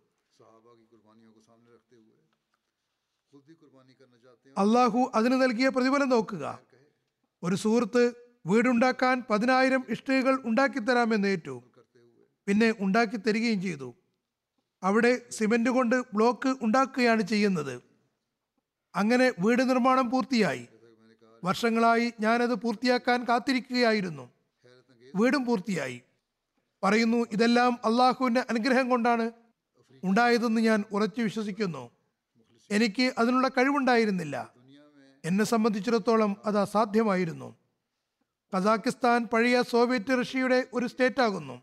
അള്ളാഹു അതിന് നൽകിയ പ്രതിഫലം നോക്കുക. ഒരു സുഹൃത്ത് വീടുണ്ടാക്കാൻ പതിനായിരം ഇഷ്ടികകൾ ഉണ്ടാക്കിത്തരാമെന്ന് ഏറ്റു. പിന്നെ ഉണ്ടാക്കി തരികയും ചെയ്തു. അവിടെ സിമന്റ് കൊണ്ട് ബ്ലോക്ക് ഉണ്ടാക്കുകയാണ് ചെയ്യുന്നത്. അങ്ങനെ വീട് നിർമ്മാണം പൂർത്തിയായി. വർഷങ്ങളായി ഞാനത് പൂർത്തിയാക്കാൻ കാത്തിരിക്കുകയായിരുന്നു. വീടും പൂർത്തിയായി. പറയുന്നു ഇതെല്ലാം അള്ളാഹുവിന്റെ അനുഗ്രഹം കൊണ്ടാണ് ഉണ്ടായതെന്ന് ഞാൻ ഉറച്ചു വിശ്വസിക്കുന്നു. എനിക്ക് അതിനുള്ള കഴിവുണ്ടായിരുന്നില്ല. എന്നെ സംബന്ധിച്ചിടത്തോളം അത് അസാധ്യമായിരുന്നു. കസാക്കിസ്ഥാൻ പഴയ സോവിയറ്റ് റഷ്യയുടെ ഒരു സ്റ്റേറ്റ് ആകുന്നു.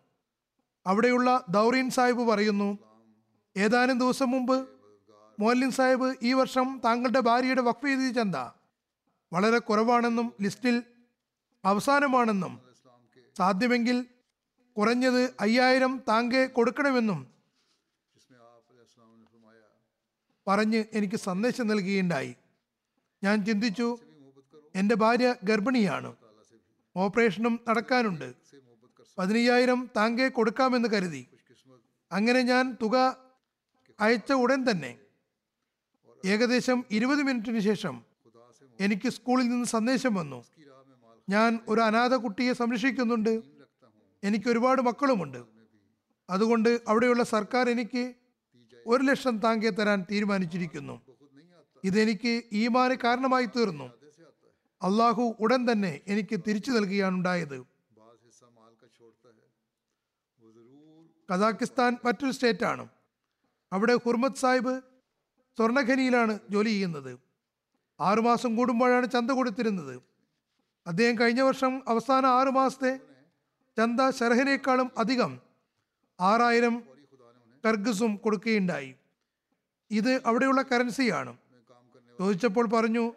അവിടെയുള്ള ദൗറീൻ സാഹിബ് പറയുന്നു ഏതാനും ദിവസം മുമ്പ് മോലിൻ സാഹിബ് ഈ വർഷം താങ്കളുടെ ഭാര്യയുടെ വക്ഫീതി ചന്ത? വളരെ കുറവാണെന്നും ലിസ്റ്റിൽ അവസാനമാണെന്നും സാധ്യമെങ്കിൽ കുറഞ്ഞത് അയ്യായിരം താങ്കൾ കൊടുക്കണമെന്നും പറഞ്ഞ് എനിക്ക് സന്ദേശം നൽകുകയുണ്ടായി. ഞാൻ ചിന്തിച്ചു എന്റെ ഭാര്യ ഗർഭിണിയാണ്. ഓപ്പറേഷനും നടക്കാനുണ്ട്. പതിനയ്യായിരം താങ്കെ കൊടുക്കാമെന്ന് കരുതി. അങ്ങനെ ഞാൻ തുക അയച്ച ഉടൻ തന്നെ. ഏകദേശം ഇരുപത് മിനിറ്റിന് ശേഷം എനിക്ക് സ്കൂളിൽ നിന്ന് സന്ദേശം വന്നു. ഞാൻ ഒരു അനാഥ കുട്ടിയെ സംരക്ഷിക്കുന്നുണ്ട്. എനിക്ക് ഒരുപാട് മക്കളുമുണ്ട്. അതുകൊണ്ട് അവിടെയുള്ള സർക്കാർ എനിക്ക് ഒരു ലക്ഷം താങ്കെ തരാൻ തീരുമാനിച്ചിരിക്കുന്നു. ഇതെനിക്ക് ഈമാന് കാരണമായി തീർന്നു. അള്ളാഹു ഉടൻ തന്നെ എനിക്ക് തിരിച്ചു നൽകുകയാണുണ്ടായത് കസാക്കിസ്ഥാൻ മറ്റൊരു സ്റ്റേറ്റാണ്. അവിടെ ഹുർമത് സാഹിബ് സ്വർണഖനിയിലാണ് ജോലി ചെയ്യുന്നത്. ആറുമാസം കൂടുമ്പോഴാണ് ചന്ത കൊടുത്തിരുന്നത്. അദ്ദേഹം കഴിഞ്ഞ വർഷം അവസാന ആറു മാസത്തെ ചന്ത ഷെർഹിനേക്കാളും അധികം ആറായിരം കർഗസും കൊടുക്കുകയുണ്ടായി. ഇത് അവിടെയുള്ള കറൻസിയാണ്. ചോദിച്ചപ്പോൾ പറഞ്ഞു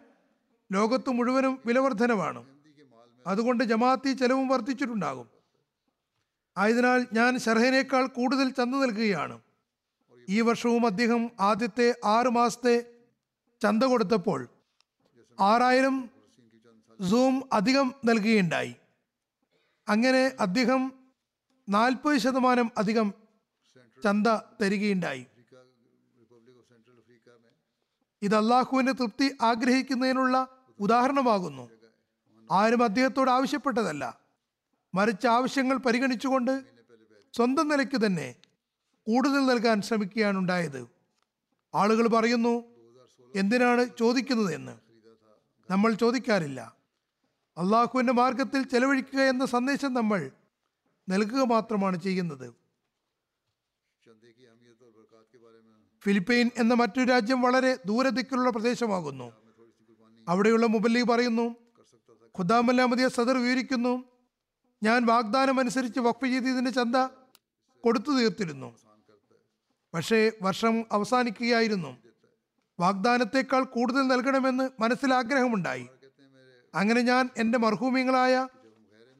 ലോകത്ത് മുഴുവനും വിലവർധനമാണ് അതുകൊണ്ട് ജമാഅത്തി ചെലവും വർദ്ധിച്ചിട്ടുണ്ടാകും. ആയതിനാൽ ഞാൻ ഷർഹനേക്കാൾ കൂടുതൽ ചന്ത നൽകുകയാണ്. ഈ വർഷവും അദ്ദേഹം ആദ്യത്തെ ആറ് മാസത്തെ ചന്ത കൊടുത്തപ്പോൾ ആറായിരം സൂം അധികം നൽകുകയുണ്ടായി. അങ്ങനെ അദ്ദേഹം നാൽപ്പത് ശതമാനം അധികം ചന്ത തരികയുണ്ടായി. ഇത് അള്ളാഹുവിന്റെ തൃപ്തി ആഗ്രഹിക്കുന്നതിനുള്ള ഉദാഹരണമാകുന്നു. ആരും അദ്ദേഹത്തോട് ആവശ്യപ്പെട്ടതല്ല. മറിച്ച് ആവശ്യങ്ങൾ പരിഗണിച്ചുകൊണ്ട് സ്വന്തം നിലയ്ക്ക് തന്നെ കൂടുതൽ നൽകാൻ ശ്രമിക്കുകയാണ് ഉണ്ടായത്. ആളുകൾ പറയുന്നു എന്തിനാണ് ചോദിക്കുന്നത് എന്ന് നമ്മൾ ചോദിക്കാറില്ല. അള്ളാഹുവിന്റെ മാർഗത്തിൽ ചെലവഴിക്കുക എന്ന സന്ദേശം നമ്മൾ നൽകുക മാത്രമാണ് ചെയ്യുന്നത്. ഫിലിപ്പൈൻ എന്ന മറ്റൊരു രാജ്യം വളരെ ദൂരദിക്കിലുള്ള പ്രദേശമാകുന്നു. അവിടെയുള്ള മുബല്ലി പറയുന്നു ഖുദാമല്ലാമതിയ സദർ വിവരിക്കുന്നു. ഞാൻ വാഗ്ദാനം അനുസരിച്ച് വഖഫ് ചെയ്തതിന്റെ ചന്ത കൊടുത്തു തീർത്തിരുന്നു. പക്ഷേ വർഷം അവസാനിക്കുകയായിരുന്നു. വാഗ്ദാനത്തെക്കാൾ കൂടുതൽ നൽകണമെന്ന് മനസ്സിൽ ആഗ്രഹമുണ്ടായി അങ്ങനെ ഞാൻ എന്റെ മർഹൂമിങ്ങളായ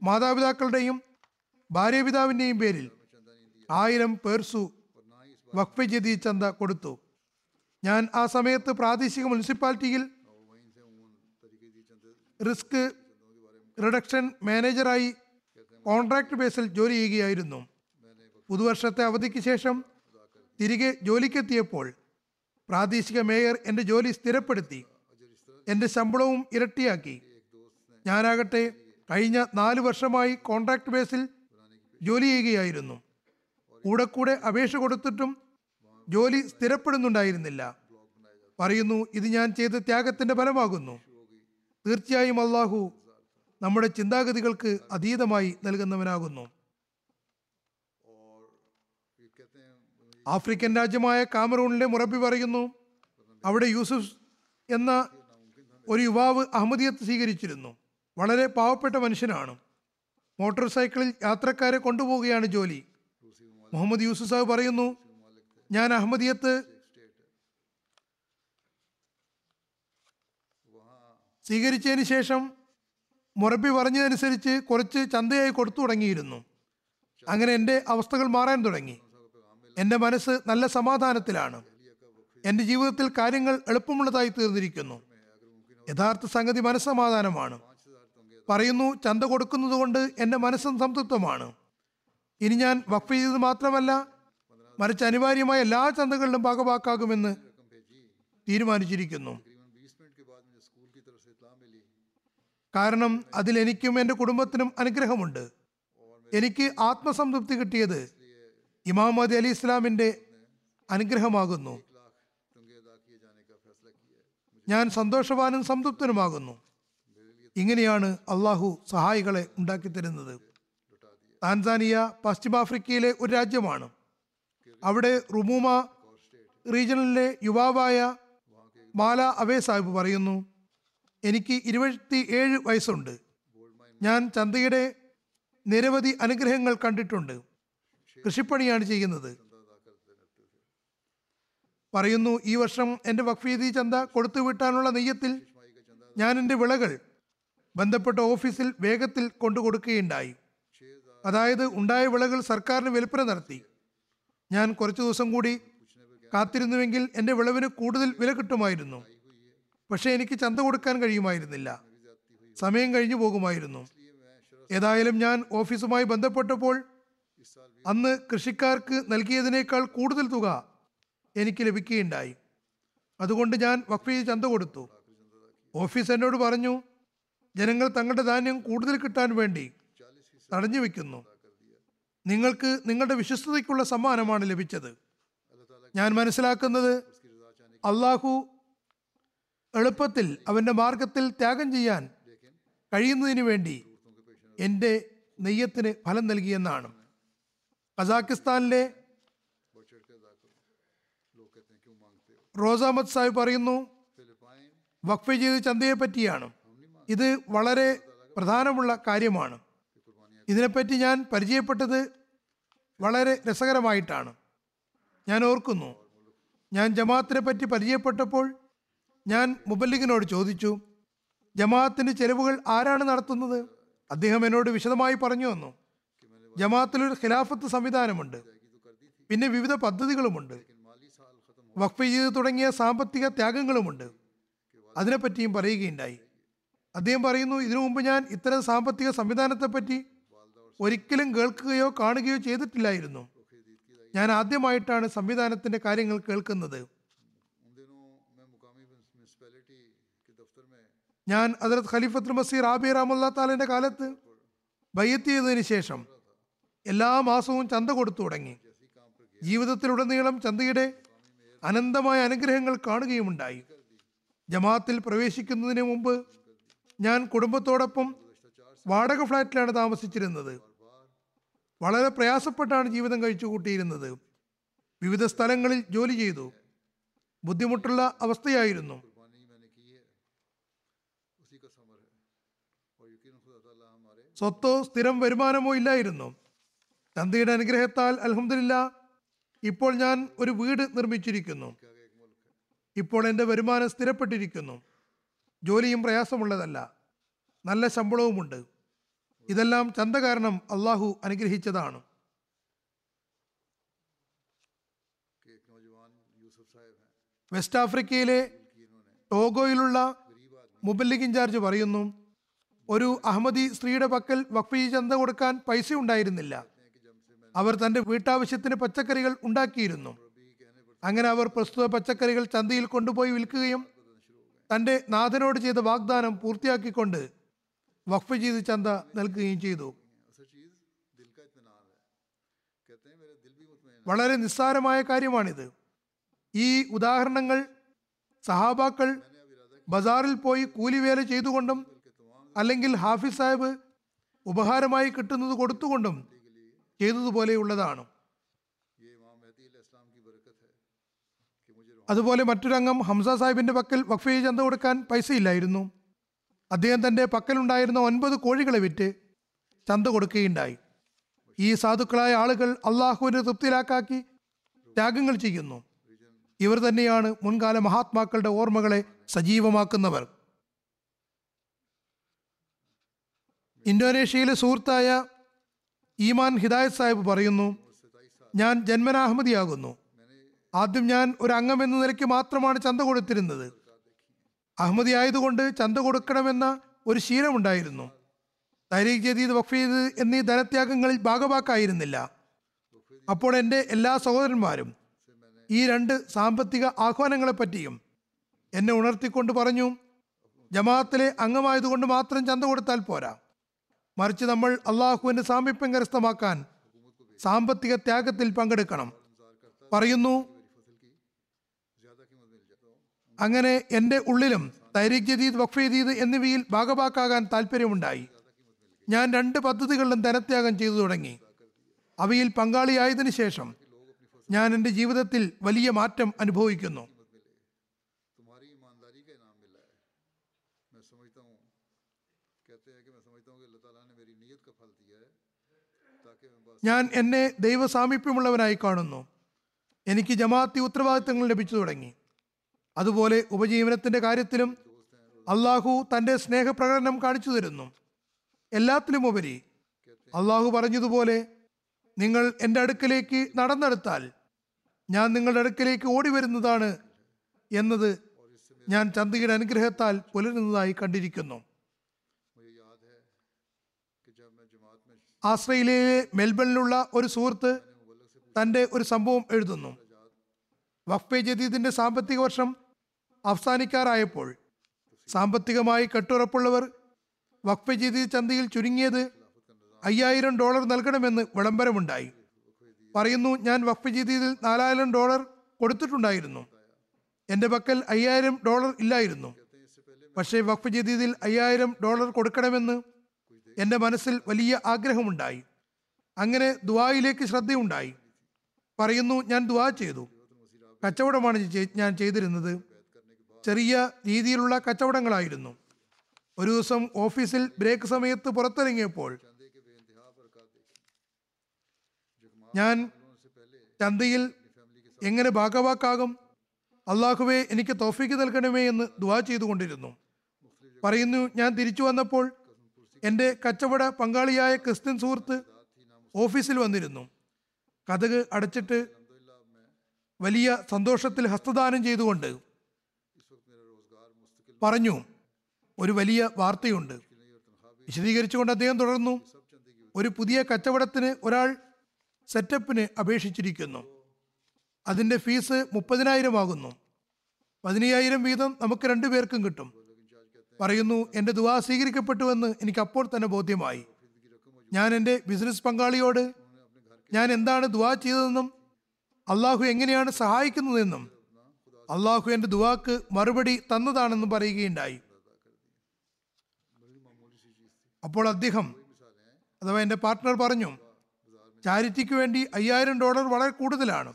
മാതാപിതാക്കളുടെയും ഭാര്യപിതാവിന്റെയും പേരിൽ ആയിരം പേർസു വഖഫ് ജതി ചന്ത കൊടുത്തു. ഞാൻ ആ സമയത്ത് പ്രാദേശിക മുനിസിപ്പാലിറ്റിയിൽ റിസ്ക് റിഡക്ഷൻ മാനേജറായി കോൺട്രാക്ട് ബേസിൽ ജോലി ചെയ്യുകയായിരുന്നു. പുതുവർഷത്തെ അവധിക്ക് ശേഷം തിരികെ ജോലിക്കെത്തിയപ്പോൾ പ്രാദേശിക മേയർ എന്റെ ജോലി സ്ഥിരപ്പെടുത്തി. എന്റെ ശമ്പളവും ഇരട്ടിയാക്കി. ഞാനാകട്ടെ കഴിഞ്ഞ നാല് വർഷമായി കോൺട്രാക്ട് ബേസിൽ ജോലി ചെയ്യുകയായിരുന്നു. കൂടെ കൂടെ അപേക്ഷ കൊടുത്തിട്ടും ജോലി സ്ഥിരപ്പെടുന്നുണ്ടായിരുന്നില്ല. പറയുന്നു ഇത് ഞാൻ ചെയ്ത ത്യാഗത്തിന്റെ ഫലമാകുന്നു. തീർച്ചയായും അള്ളാഹു നമ്മുടെ ചിന്താഗതികൾക്ക് അതീതമായി നൽകുന്നവനാകുന്നു. ആഫ്രിക്കൻ രാജ്യമായ കാമറൂണിലെ മുറബി പറയുന്നു അവിടെ യൂസുഫ് എന്ന ഒരു യുവാവ് അഹമ്മദിയത്ത് സ്വീകരിച്ചിരുന്നു. വളരെ പാവപ്പെട്ട മനുഷ്യനാണ്. മോട്ടോർ സൈക്കിളിൽ യാത്രക്കാരെ കൊണ്ടുപോവുകയാണ് ജോലി. മുഹമ്മദ് യൂസുഫ് സാഹ് പറയുന്നു ഞാൻ അഹമ്മദിയത്ത് സ്വീകരിച്ചതിന് ശേഷം മുറബി പറഞ്ഞതനുസരിച്ച് കുറച്ച് ചന്തയായി കൊടുത്തു തുടങ്ങിയിരുന്നു. അങ്ങനെ എന്റെ അവസ്ഥകൾ മാറാൻ തുടങ്ങി. എന്റെ മനസ്സ് നല്ല സമാധാനത്തിലാണ്. എന്റെ ജീവിതത്തിൽ കാര്യങ്ങൾ എളുപ്പമുള്ളതായി തീർന്നിരിക്കുന്നു. യഥാർത്ഥ സംഗതി മനസ്സമാധാനമാണ്. പറയുന്നു ചന്ത കൊടുക്കുന്നത് കൊണ്ട് എന്റെ മനസ്സും സംതൃപ്തമാണ്. ഇനി ഞാൻ വഖഫ് ചെയ്തത് മാത്രമല്ല മറിച്ച് അനിവാര്യമായ എല്ലാ ചന്തകളിലും ഭാഗവാക്കാകുമെന്ന് തീരുമാനിച്ചിരിക്കുന്നു. കാരണം അതിലെനിക്കും എന്റെ കുടുംബത്തിനും അനുഗ്രഹമുണ്ട്. എനിക്ക് ആത്മസംതൃപ്തി കിട്ടിയത് ഇമാം അലി അലി ഇസ്ലാമിന്റെ അനുഗ്രഹമാകുന്നു. ഞാൻ സന്തോഷവാനും സംതൃപ്തനുമാകുന്നു. ഇങ്ങനെയാണ് അള്ളാഹു സഹായികളെ ഉണ്ടാക്കി തരുന്നത് താൻസാനിയ പശ്ചിമാഫ്രിക്കയിലെ ഒരു രാജ്യമാണ്. അവിടെ റുമൂമ റീജിയണിലെ യുവാവായ മാല അവേ സാഹിബ് പറയുന്നു എനിക്ക് ഇരുപത്തി ഏഴ് വയസ്സുണ്ട്. ഞാൻ ചന്തയുടെ നിരവധി അനുഗ്രഹങ്ങൾ കണ്ടിട്ടുണ്ട്. കൃഷിപ്പണിയാണ് ചെയ്യുന്നത്. പറയുന്നു ഈ വർഷം എന്റെ വഖഫീദി ചന്ത കൊടുത്തു വിട്ടാനുള്ള നെയ്യത്തിൽ ഞാൻ എന്റെ വിളകൾ ബന്ധപ്പെട്ട ഓഫീസിൽ വേഗത്തിൽ കൊണ്ടു കൊടുക്കുകയുണ്ടായി. അതായത് ഉണ്ടായ വിളകൾ സർക്കാരിന് വിൽപ്പന നടത്തി. ഞാൻ കുറച്ചു ദിവസം കൂടി കാത്തിരുന്നുവെങ്കിൽ എന്റെ വിളവിന് കൂടുതൽ വില കിട്ടുമായിരുന്നു. പക്ഷേ എനിക്ക് ചന്ത കൊടുക്കാൻ കഴിയുമായിരുന്നില്ല. സമയം കഴിഞ്ഞു പോകുമായിരുന്നു. ഏതായാലും ഞാൻ ഓഫീസുമായി ബന്ധപ്പെട്ടപ്പോൾ അന്ന് കൃഷിക്കാർക്ക് നൽകിയതിനേക്കാൾ കൂടുതൽ തുക എനിക്ക് ലഭിക്കുകയുണ്ടായി. അതുകൊണ്ട് ഞാൻ വഖഫീ ചന്ത കൊടുത്തു. ഓഫീസ് എന്നോട് പറഞ്ഞു ജനങ്ങൾ തങ്ങളുടെ ധാന്യം കൂടുതൽ കിട്ടാൻ വേണ്ടി തടഞ്ഞു വെക്കുന്നു. നിങ്ങൾക്ക് നിങ്ങളുടെ വിശ്വസ്തതയ്ക്കുള്ള സമ്മാനമാണ് ലഭിച്ചത്. ഞാൻ മനസ്സിലാക്കുന്നത് അള്ളാഹു എളുപ്പത്തിൽ അവന്റെ മാർഗത്തിൽ ത്യാഗം ചെയ്യാൻ കഴിയുന്നതിന് വേണ്ടി എന്റെ നെയ്യത്തിന് ഫലം നൽകിയെന്നാണ്. കസാക്കിസ്ഥാനിലെ റോസ് അഹമ്മദ് സാഹിബ് പറയുന്നു വഖഫ് ചെയ്ത് ചന്തയെ പറ്റിയാണ്. ഇത് വളരെ പ്രധാനമുള്ള കാര്യമാണ്. ഇതിനെപ്പറ്റി ഞാൻ പരിചയപ്പെട്ടത് വളരെ രസകരമായിട്ടാണ്. ഞാൻ ഓർക്കുന്നു ഞാൻ ജമാഅത്തിനെ പറ്റി പരിചയപ്പെട്ടപ്പോൾ ഞാൻ മുബല്ലിഖിനോട് ചോദിച്ചു ജമാഅത്തിന്റെ ചെലവുകൾ ആരാണ് നടത്തുന്നത്? അദ്ദേഹം എന്നോട് വിശദമായി പറഞ്ഞു തന്നു. ജമാഅത്തിലൊരു ഖിലാഫത്ത് സംവിധാനമുണ്ട്. പിന്നെ വിവിധ പദ്ധതികളുമുണ്ട്. വഖഫ് ചെയ്ത് തുടങ്ങിയ സാമ്പത്തിക ത്യാഗങ്ങളുമുണ്ട്. അതിനെപ്പറ്റിയും പറയുകയുണ്ടായി. അദ്ദേഹം പറയുന്നു ഇതിനു മുമ്പ് ഞാൻ ഇത്തരം സാമ്പത്തിക സംവിധാനത്തെപ്പറ്റി ഒരിക്കലും കേൾക്കുകയോ കാണുകയോ ചെയ്തിട്ടില്ലായിരുന്നു. ഞാൻ ആദ്യമായിട്ടാണ് സംവിധാനത്തിന്റെ കാര്യങ്ങൾ കേൾക്കുന്നത്. ഞാൻ ഹദരത് ഖലീഫത്ത് മസീർ ആബി റാമുല്ലാ താലിന്റെ കാലത്ത് ബയ്യത്ത് ചെയ്തതിന് ശേഷം എല്ലാ മാസവും ചന്ത കൊടുത്തു തുടങ്ങി. ജീവിതത്തിലുടനീളം ചന്തയുടെ അനന്തമായ അനുഗ്രഹങ്ങൾ കാണുകയുമുണ്ടായി. ജമാത്തിൽ പ്രവേശിക്കുന്നതിന് മുമ്പ് ഞാൻ കുടുംബത്തോടൊപ്പം വാടക ഫ്ലാറ്റിലാണ് താമസിച്ചിരുന്നത്. വളരെ പ്രയാസപ്പെട്ടാണ് ജീവിതം കഴിച്ചു കൂട്ടിയിരുന്നത്. വിവിധ സ്ഥലങ്ങളിൽ ജോലി ചെയ്തു. ബുദ്ധിമുട്ടുള്ള അവസ്ഥയായിരുന്നു. സ്വത്തോ സ്ഥിരം വരുമാനമോ ഇല്ലായിരുന്നു. തന്തയുടെ അനുഗ്രഹത്താൽ അലഹമില്ല ഇപ്പോൾ ഞാൻ ഒരു വീട് നിർമ്മിച്ചിരിക്കുന്നു. ഇപ്പോൾ എന്റെ വരുമാനം സ്ഥിരപ്പെട്ടിരിക്കുന്നു. ജോലിയും പ്രയാസമുള്ളതല്ല. നല്ല ശമ്പളവുമുണ്ട്. ഇതെല്ലാം ചന്ത കാരണം അള്ളാഹു അനുഗ്രഹിച്ചതാണ്. വെസ്റ്റ് ആഫ്രിക്കയിലെ ടോഗോയിലുള്ള മുബല്ലിഗ് ഇൻചാർജ് പറയുന്നു ഒരു അഹമ്മദി സ്ത്രീയുടെ പക്കൽ വഖഫ് ചന്ത കൊടുക്കാൻ പൈസ ഉണ്ടായിരുന്നില്ല അവർ തന്റെ വീട്ടാവശ്യത്തിന് പച്ചക്കറികൾ ഉണ്ടാക്കിയിരുന്നു. അങ്ങനെ അവർ പ്രസ്തുത പച്ചക്കറികൾ ചന്തയിൽ കൊണ്ടുപോയി വിൽക്കുകയും തന്റെ നാഥനോട് ചെയ്ത വാഗ്ദാനം പൂർത്തിയാക്കിക്കൊണ്ട് വഖഫ് ചെയ്ത് ചന്ത നൽകുകയും ചെയ്തു. വളരെ നിസ്സാരമായ കാര്യമാണിത്. ഈ ഉദാഹരണങ്ങൾ സഹാബാക്കൾ ബസാറിൽ പോയി കൂലിവേല ചെയ്തുകൊണ്ടും അല്ലെങ്കിൽ ഹാഫിസ് സാഹിബ് ഉപഹാരമായി കിട്ടുന്നത് കൊടുത്തുകൊണ്ടും ചെയ്തതുപോലെയുള്ളതാണ്. അതുപോലെ മറ്റൊരംഗം ഹംസ സാഹിബിന്റെ പക്കൽ വഖഫയെ ചന്ത കൊടുക്കാൻ പൈസ ഇല്ലായിരുന്നു അദ്ദേഹം തന്റെ പക്കലുണ്ടായിരുന്ന ഒൻപത് കോഴികളെ വിറ്റ് ചന്ത കൊടുക്കുകയുണ്ടായി. ഈ സാധുക്കളായ ആളുകൾ അള്ളാഹുവിനെ തൃപ്തിലാക്കാക്കി ത്യാഗങ്ങൾ ചെയ്യുന്നു. ഇവർ തന്നെയാണ് മുൻകാല മഹാത്മാക്കളുടെ ഓർമ്മകളെ സജീവമാക്കുന്നവർ. ഇന്തോനേഷ്യയിലെ സുഹൃത്തായ ഈമാൻ ഹിദായത് സാഹിബ് പറയുന്നു ഞാൻ ജന്മനാ അഹമ്മദിയാകുന്നു ആദ്യം ഞാൻ ഒരു അംഗം എന്ന നിലയ്ക്ക് മാത്രമാണ് ചന്ത കൊടുത്തിരുന്നത്. അഹമ്മദി ആയതുകൊണ്ട് ചന്ത കൊടുക്കണമെന്ന ഒരു ശീലമുണ്ടായിരുന്നു. തരീഖ് ജദീദ് വഖഫീദ് എന്നീ ധനത്യാഗങ്ങളിൽ ഭാഗവാക്കായിരുന്നില്ല. അപ്പോൾ എന്റെ എല്ലാ സഹോദരന്മാരും ഈ രണ്ട് സാമ്പത്തിക ആഹ്വാനങ്ങളെപ്പറ്റിയും എന്നെ ഉണർത്തിക്കൊണ്ട് പറഞ്ഞു ജമാഅത്തിലെ അംഗമായതുകൊണ്ട് മാത്രം ചന്ത കൊടുത്താൽ പോരാ. മറിച്ച് നമ്മൾ അള്ളാഹുവിന്റെ സാമീപ്യം കരസ്ഥമാക്കാൻ സാമ്പത്തിക ത്യാഗത്തിൽ പങ്കെടുക്കണം. പറയുന്നു അങ്ങനെ എന്റെ ഉള്ളിലും തൈരീഖ് ജദീദ് വഖഫ് ജദീദ് എന്നിവയിൽ ഭാഗഭാക്കാകാൻ താല്പര്യമുണ്ടായി ഞാൻ രണ്ട് പദ്ധതികളിലും ധനത്യാഗം ചെയ്തു തുടങ്ങി. അവയിൽ പങ്കാളിയായതിനു ശേഷം ഞാൻ എന്റെ ജീവിതത്തിൽ വലിയ മാറ്റം അനുഭവിക്കുന്നു. ഞാൻ എന്നെ ദൈവ സാമീപ്യമുള്ളവനായി കാണുന്നു. എനിക്ക് ജമാഅത്തി ഉത്തരവാദിത്തങ്ങൾ ലഭിച്ചു തുടങ്ങി. അതുപോലെ ഉപജീവനത്തിന്റെ കാര്യത്തിലും അള്ളാഹു തന്റെ സ്നേഹപ്രകടനം കാണിച്ചു തരുന്നു. എല്ലാത്തിലും ഉപരി അള്ളാഹു പറഞ്ഞതുപോലെ നിങ്ങൾ എന്റെ അടുക്കലേക്ക് നടന്നെടുത്താൽ ഞാൻ നിങ്ങളുടെ അടുക്കലേക്ക് ഓടി വരുന്നതാണ് എന്നത് ഞാൻ ചന്തയുടെ അനുഗ്രഹത്താൽ പുലരുന്നതായി കണ്ടിരിക്കുന്നു. ആസ്ട്രേലിയയിലെ മെൽബണിലുള്ള ഒരു സുഹൃത്ത് തന്റെ ഒരു സംഭവം എഴുതുന്നു. വഖഫെ ജദീദിന്റെ സാമ്പത്തിക വർഷം അവസാനിക്കാറായപ്പോൾ സാമ്പത്തികമായി കെട്ടുറപ്പുള്ളവർ വഖഫെ ജദീദ് ചന്തയിൽ ചുരുങ്ങിയത് അയ്യായിരം ഡോളർ നൽകണമെന്ന് വിളംബരമുണ്ടായി. പറയുന്നു ഞാൻ വഖഫ് ജദീദിൽ നാലായിരം ഡോളർ കൊടുത്തിട്ടുണ്ടായിരുന്നു. എന്റെ പക്കൽ അയ്യായിരം ഡോളർ ഇല്ലായിരുന്നു. പക്ഷേ വഖഫ് ജദീദിൽ അയ്യായിരം ഡോളർ കൊടുക്കണമെന്ന് എന്റെ മനസ്സിൽ വലിയ ആഗ്രഹമുണ്ടായി. അങ്ങനെ ദുആയിലേക്ക് ശ്രദ്ധയുണ്ടായി. പറയുന്നു ഞാൻ ദുആ ചെയ്തു. കച്ചവടമാണ് ഞാൻ ചെയ്തിരുന്നത്. ചെറിയ രീതിയിലുള്ള കച്ചവടങ്ങളായിരുന്നു. ഒരു ദിവസം ഓഫീസിൽ ബ്രേക്ക് സമയത്ത് പുറത്തിറങ്ങിയപ്പോൾ ഞാൻ ചന്തയിൽ എങ്ങനെ ഭാഗവാക്കാകും? അള്ളാഹുവെ എനിക്ക് തോഫിക്ക് നൽകണമേ എന്ന് ദുവാ ചെയ്തുകൊണ്ടിരുന്നു. പറയുന്നു ഞാൻ തിരിച്ചു വന്നപ്പോൾ എന്റെ കച്ചവട പങ്കാളിയായ ക്രിസ്ത്യൻ സുഹൃത്ത് ഓഫീസിൽ വന്നിരുന്നു. കഥക് അടച്ചിട്ട് വലിയ സന്തോഷത്തിൽ ഹസ്തദാനം ചെയ്തുകൊണ്ട് പറഞ്ഞു ഒരു വലിയ വാർത്തയുണ്ട്. വിശദീകരിച്ചുകൊണ്ട് അദ്ദേഹം തുടർന്നു ഒരു പുതിയ കച്ചവടത്തിന് ഒരാൾ സെറ്റപ്പിന് അപേക്ഷിച്ചിരിക്കുന്നു. അതിന്റെ ഫീസ് മുപ്പതിനായിരം ആകുന്നു. പതിനയ്യായിരം വീതം നമുക്ക് രണ്ടുപേർക്കും കിട്ടും. പറയുന്നു എന്റെ ദുവാ സ്വീകരിക്കപ്പെട്ടുവെന്ന് എനിക്ക് അപ്പോൾ തന്നെ ബോധ്യമായി. ഞാൻ എന്റെ ബിസിനസ് പങ്കാളിയോട് ഞാൻ എന്താണ് ദുവാ ചെയ്തതെന്നും അള്ളാഹു എങ്ങനെയാണ് സഹായിക്കുന്നതെന്നും അള്ളാഹു എന്റെ ദുവാക്ക് മറുപടി തന്നതാണെന്ന് പറയുകയുണ്ടായി. അപ്പോൾ അദ്ദേഹം അഥവാ എന്റെ പാർട്ട്ണർ പറഞ്ഞു ചാരിറ്റിക്ക് വേണ്ടി അയ്യായിരം ഡോളർ വളരെ കൂടുതലാണ്.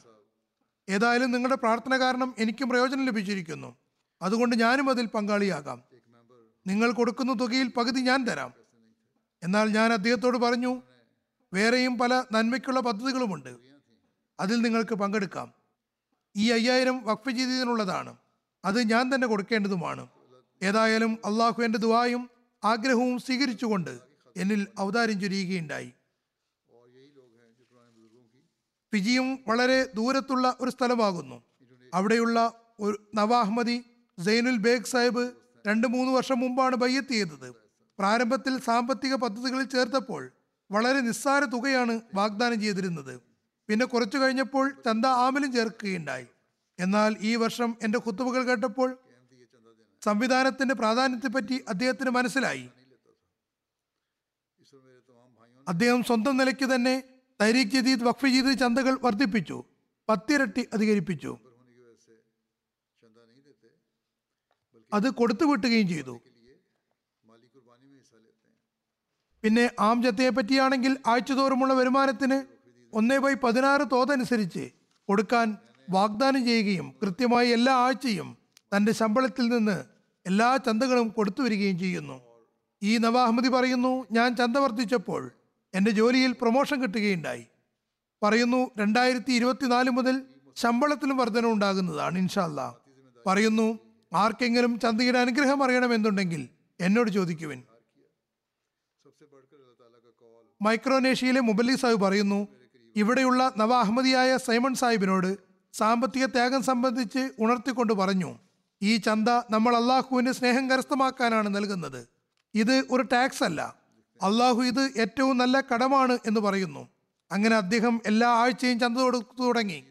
ഏതായാലും നിങ്ങളുടെ പ്രാർത്ഥന കാരണം എനിക്കും പ്രയോജനം ലഭിച്ചിരിക്കുന്നു. അതുകൊണ്ട് ഞാനും അതിൽ പങ്കാളിയാകാം. നിങ്ങൾ കൊടുക്കുന്ന തുകയിൽ പകുതി ഞാൻ തരാം. എന്നാൽ ഞാൻ അദ്ദേഹത്തോട് പറഞ്ഞു വേറെയും പല നന്മയ്ക്കുള്ള പദ്ധതികളുമുണ്ട്. അതിൽ നിങ്ങൾക്ക് പങ്കെടുക്കാം. ഈ അയ്യായിരം വഖഫ് ചെയ്തതിനുള്ളതാണ്. അത് ഞാൻ തന്നെ കൊടുക്കേണ്ടതുമാണ്. ഏതായാലും അള്ളാഹു എന്റെ ദുവായും ആഗ്രഹവും സ്വീകരിച്ചുകൊണ്ട് എന്നിൽ ഔദാര്യം ചൊരിയുകയുണ്ടായി. ഫിജിയും വളരെ ദൂരത്തുള്ള ഒരു സ്ഥലമാകുന്നു. അവിടെയുള്ള ഒരു നവാഹ്മദി സൈനുൽ ബേഗ് സാഹിബ് രണ്ട് മൂന്ന് വർഷം മുമ്പാണ് ബയ്യത്ത് ചെയ്തത് പ്രാരംഭത്തിൽ സാമ്പത്തിക പദ്ധതികളിൽ ചേർത്തപ്പോൾ വളരെ നിസ്സാര തുകയാണ് വാഗ്ദാനം ചെയ്തിരുന്നത്. പിന്നെ കുറച്ചു കഴിഞ്ഞപ്പോൾ ചന്ത ആമലും ചേർക്കുകയുണ്ടായി. എന്നാൽ ഈ വർഷം എന്റെ കുത്തുവകൾ കേട്ടപ്പോൾ സംവിധാനത്തിന്റെ പ്രാധാന്യത്തെപ്പറ്റി അദ്ദേഹത്തിന് മനസ്സിലായി. അദ്ദേഹം സ്വന്തം നിലയ്ക്ക് തന്നെ തരീഖ് ജദീദ് വഖഫ് ജദീദ് ചന്തകൾ വർദ്ധിപ്പിച്ചു. പത്തിരട്ടി അധികരിപ്പിച്ചു. അത് കൊടുത്തുവിട്ടുകയും ചെയ്തു. പിന്നെ ആം ജത്തയെ പറ്റിയാണെങ്കിൽ ആഴ്ചതോറുമുള്ള വരുമാനത്തിന് ഒന്നേ ബൈ പതിനാറ് തോതനുസരിച്ച് കൊടുക്കാൻ വാഗ്ദാനം ചെയ്യുകയും കൃത്യമായി എല്ലാ ആഴ്ചയും തന്റെ ശമ്പളത്തിൽ നിന്ന് എല്ലാ ചന്തകളും കൊടുത്തു വരികയും ചെയ്യുന്നു. ഈ നവാഹ്മതി പറയുന്നു ഞാൻ ചന്ത വർദ്ധിച്ചപ്പോൾ എന്റെ ജോലിയിൽ പ്രൊമോഷൻ കിട്ടുകയുണ്ടായി. പറയുന്നു രണ്ടായിരത്തി ഇരുപത്തിനാല് മുതൽ ശമ്പളത്തിലും വർധന ഉണ്ടാകുന്നതാണ് ഇൻഷാല്ല പറയുന്നു ആർക്കെങ്കിലും ചന്തയുടെ അനുഗ്രഹം അറിയണമെന്നുണ്ടെങ്കിൽ എന്നോട് ചോദിക്കുവിൻ. മൈക്രോനേഷ്യയിലെ മുബല്ലി സാഹിബ് പറയുന്നു ഇവിടെയുള്ള നവ അഹമ്മദിയായ സൈമൺ സാഹിബിനോട് സാമ്പത്തിക ത്യാഗം സംബന്ധിച്ച് ഉണർത്തിക്കൊണ്ട് പറഞ്ഞു ഈ ചന്ത നമ്മൾ അള്ളാഹുവിന് സ്നേഹം കരസ്ഥമാക്കാനാണ് നൽകുന്നത്. ഇത് ഒരു ടാക്സ് അല്ല. അള്ളാഹു ഇത് ഏറ്റവും നല്ല കടമാണ് എന്ന് പറയുന്നു. അങ്ങനെ അദ്ദേഹം എല്ലാ ആഴ്ചയും ചന്ത തുടങ്ങി.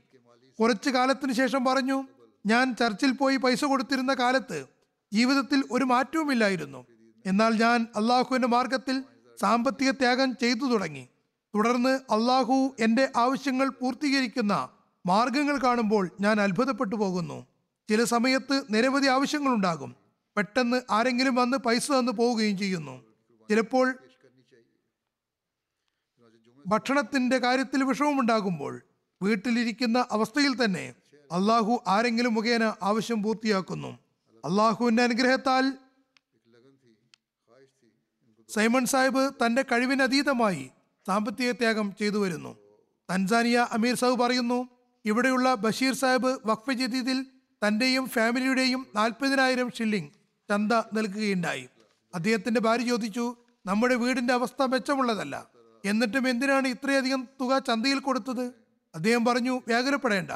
കുറച്ചു കാലത്തിന് ശേഷം പറഞ്ഞു ഞാൻ ചർച്ചിൽ പോയി പൈസ കൊടുത്തിരുന്ന കാലത്ത് ജീവിതത്തിൽ ഒരു മാറ്റവുമില്ലായിരുന്നു. എന്നാൽ ഞാൻ അള്ളാഹുവിന്റെ മാർഗത്തിൽ സാമ്പത്തിക ത്യാഗം ചെയ്തു തുടങ്ങി. തുടർന്ന് അള്ളാഹു എന്റെ ആവശ്യങ്ങൾ പൂർത്തീകരിക്കുന്ന മാർഗങ്ങൾ കാണുമ്പോൾ ഞാൻ അത്ഭുതപ്പെട്ടു പോകുന്നു. ചില സമയത്ത് നിരവധി ആവശ്യങ്ങളുണ്ടാകും. പെട്ടെന്ന് ആരെങ്കിലും വന്ന് പൈസ തന്നു പോവുകയും ചെയ്യുന്നു. ചിലപ്പോൾ ഭക്ഷണത്തിന്റെ കാര്യത്തിൽ വിഷമമുണ്ടാകുമ്പോൾ വീട്ടിലിരിക്കുന്ന അവസ്ഥയിൽ തന്നെ അള്ളാഹു ആരെങ്കിലും മുഖേന ആവശ്യം പൂർത്തിയാക്കുന്നു. അള്ളാഹുവിന്റെ അനുഗ്രഹത്താൽ സൈമൺ സാഹിബ് തന്റെ കഴിവിനതീതമായി സാമ്പത്തിക ത്യാഗം ചെയ്തു വരുന്നു. തൻസാനിയ അമീർ സാഹിബ് പറയുന്നു ഇവിടെയുള്ള ബഷീർ സാഹിബ് വഖഫ് ജദീദിൽ തന്റെയും ഫാമിലിയുടെയും നാൽപ്പതിനായിരം ഷില്ലിംഗ് ചന്ത നൽകുകയുണ്ടായി. അദ്ദേഹത്തിന്റെ ഭാര്യ ചോദിച്ചു നമ്മുടെ വീടിന്റെ അവസ്ഥ മെച്ചമുള്ളതല്ല. എന്നിട്ടും എന്തിനാണ് ഇത്രയധികം തുക ചന്തയിൽ കൊടുത്തത്? അദ്ദേഹം പറഞ്ഞു വ്യാകുലപ്പെടേണ്ട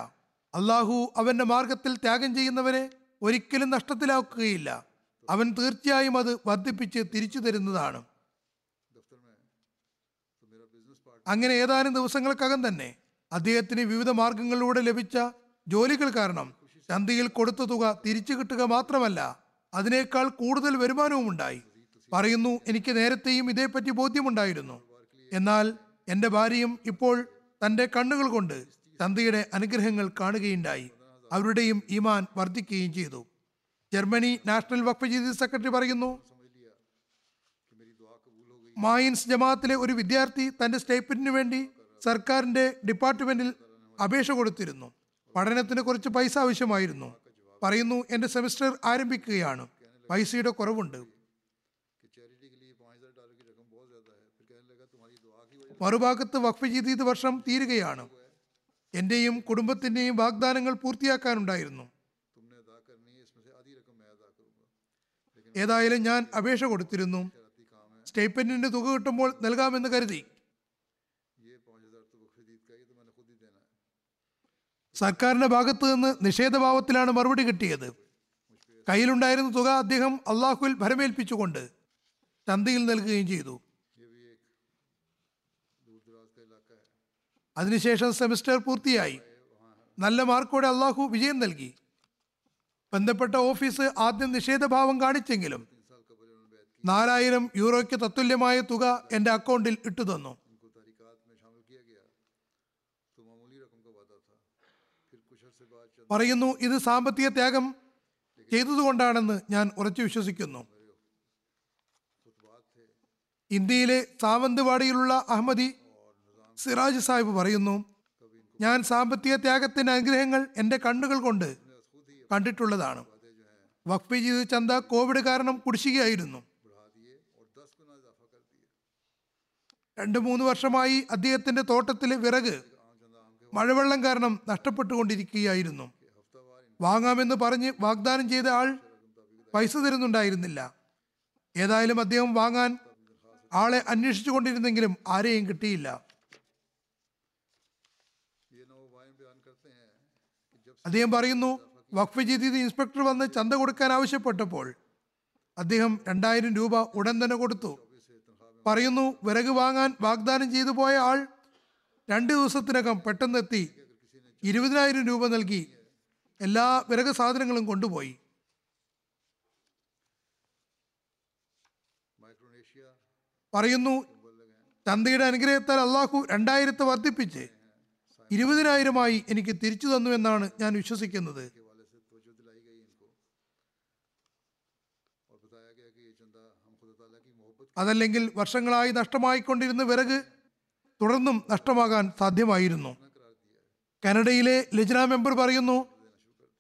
അള്ളാഹു അവന്റെ മാർഗത്തിൽ ത്യാഗം ചെയ്യുന്നവരെ ഒരിക്കലും നഷ്ടത്തിലാക്കുകയില്ല. അവൻ തീർച്ചയായും അത് വർദ്ധിപ്പിച്ച് തിരിച്ചു തരുന്നതാണ്. അങ്ങനെ ഏതാനും ദിവസങ്ങൾക്കകം തന്നെ അദ്ദേഹത്തിന് വിവിധ മാർഗങ്ങളിലൂടെ ലഭിച്ച ജോലികൾ കാരണം ചന്തയിൽ കൊടുത്ത തുക തിരിച്ചു കിട്ടുക മാത്രമല്ല അതിനേക്കാൾ കൂടുതൽ വരുമാനവും ഉണ്ടായി. പറയുന്നു എനിക്ക് നേരത്തെയും ഇതേപ്പറ്റി ബോധ്യമുണ്ടായിരുന്നു. എന്നാൽ എന്റെ ഭാര്യയും ഇപ്പോൾ തന്റെ കണ്ണുകൾ കൊണ്ട് ചന്തയുടെ അനുഗ്രഹങ്ങൾ കാണുകയുണ്ടായി. അവരുടെയും ഈമാൻ വർദ്ധിക്കുകയും ചെയ്തു. ജർമ്മനി നാഷണൽ വഖഫ് ജീതി സെക്രട്ടറി പറയുന്നു മായിൻസ് ജമാഅത്തിലെ ഒരു വിദ്യാർത്ഥി തന്റെ സ്റ്റേപ്പിന് വേണ്ടി സർക്കാരിന്റെ ഡിപ്പാർട്ട്മെന്റിൽ അപേക്ഷ കൊടുത്തിരുന്നു. പഠനത്തിന് കുറച്ച് പൈസ ആവശ്യമായിരുന്നു. പറയുന്നു എന്റെ സെമിസ്റ്റർ ആരംഭിക്കുകയാണ്. പൈസയുടെ കുറവുണ്ട്. മറുഭാഗത്ത് വഖഫ് ജദീദ് വർഷം തീരുകയാണ്. എന്റെയും കുടുംബത്തിന്റെയും വാഗ്ദാനങ്ങൾ പൂർത്തിയാക്കാനുണ്ടായിരുന്നു. ഏതായാലും ഞാൻ അപേക്ഷ കൊടുത്തിരുന്നു. സ്റ്റേറ്റ്മെന്റിന്റെ തുക കിട്ടുമ്പോൾ നൽകാമെന്ന് കരുതി. സർക്കാരിന്റെ ഭാഗത്തു നിന്ന് നിഷേധഭാവത്തിലാണ് മറുപടി കിട്ടിയത്. കയ്യിലുണ്ടായിരുന്ന തുക അദ്ദേഹം അള്ളാഹുവിൽ ഭരമേൽപ്പിച്ചുകൊണ്ട് ചന്തയിൽ നൽകുകയും ചെയ്തു. അതിനുശേഷം സെമിസ്റ്റർ പൂർത്തിയായി. നല്ല മാർക്കോടെ അള്ളാഹു വിജയം നൽകി. ബന്ധപ്പെട്ട ഓഫീസ് ആദ്യം നിഷേധഭാവം കാണിച്ചെങ്കിലും നാലായിരം യൂറോയ്ക്ക് തത്തുല്യമായ തുക എന്റെ അക്കൗണ്ടിൽ ഇട്ടു തന്നു. പറയുന്നു ഇത് സാമ്പത്തിക ത്യാഗം ചെയ്തതുകൊണ്ടാണെന്ന് ഞാൻ ഉറച്ചു വിശ്വസിക്കുന്നു. ഇന്ത്യയിലെ സാവന്തവാടിയിലുള്ള അഹമ്മദി സിറാജ് സാഹിബ് പറയുന്നു ഞാൻ സാമ്പത്തിക ത്യാഗത്തിന്റെ അനുഗ്രഹങ്ങൾ എന്റെ കണ്ണുകൾ കൊണ്ട് കണ്ടിട്ടുള്ളതാണ്. വഖഫ് ചെയ്ത് ചന്ത കോവിഡ് കാരണം കുടിശ്ശികയായിരുന്നു. രണ്ട് മൂന്ന് വർഷമായി അദ്ദേഹത്തിന്റെ തോട്ടത്തിലെ വിറക് മഴവെള്ളം കാരണം നഷ്ടപ്പെട്ടുകൊണ്ടിരിക്കുകയായിരുന്നു. വാങ്ങാമെന്ന് പറഞ്ഞ് വാഗ്ദാനം ചെയ്ത ആൾ പൈസ തരുന്നുണ്ടായിരുന്നില്ല. ഏതായാലും അദ്ദേഹം വാങ്ങാൻ ആളെ അന്വേഷിച്ചു കൊണ്ടിരുന്നെങ്കിലും ആരെയും കിട്ടിയില്ല. അദ്ദേഹം പറയുന്നു വഖഫ് ജദീദ് ഇൻസ്പെക്ടർ വന്ന് ചന്ത കൊടുക്കാൻ ആവശ്യപ്പെട്ടപ്പോൾ അദ്ദേഹം രണ്ടായിരം രൂപ ഉടൻ തന്നെ കൊടുത്തു. പറയുന്നു വിറക് വാങ്ങാൻ വാഗ്ദാനം ചെയ്തു പോയ ആൾ രണ്ട് ദിവസത്തിനകം പെട്ടെന്നെത്തി ഇരുപതിനായിരം രൂപ നൽകി എല്ലാ വിറക് സാധനങ്ങളും കൊണ്ടുപോയി. പറയുന്നു ചന്തയുടെ അനുഗ്രഹത്താൽ അള്ളാഹു രണ്ടായിരത്തെ വർദ്ധിപ്പിച്ച് ഇരുപതിനായിരമായി എനിക്ക് തിരിച്ചു തന്നു എന്നാണ് ഞാൻ വിശ്വസിക്കുന്നത്. അതല്ലെങ്കിൽ വർഷങ്ങളായി നഷ്ടമായിക്കൊണ്ടിരുന്ന വിറക് തുടർന്നും നഷ്ടമാകാൻ സാധ്യമായിരുന്നു. കനഡയിലെ ലജ്ന മെമ്പർ പറയുന്നു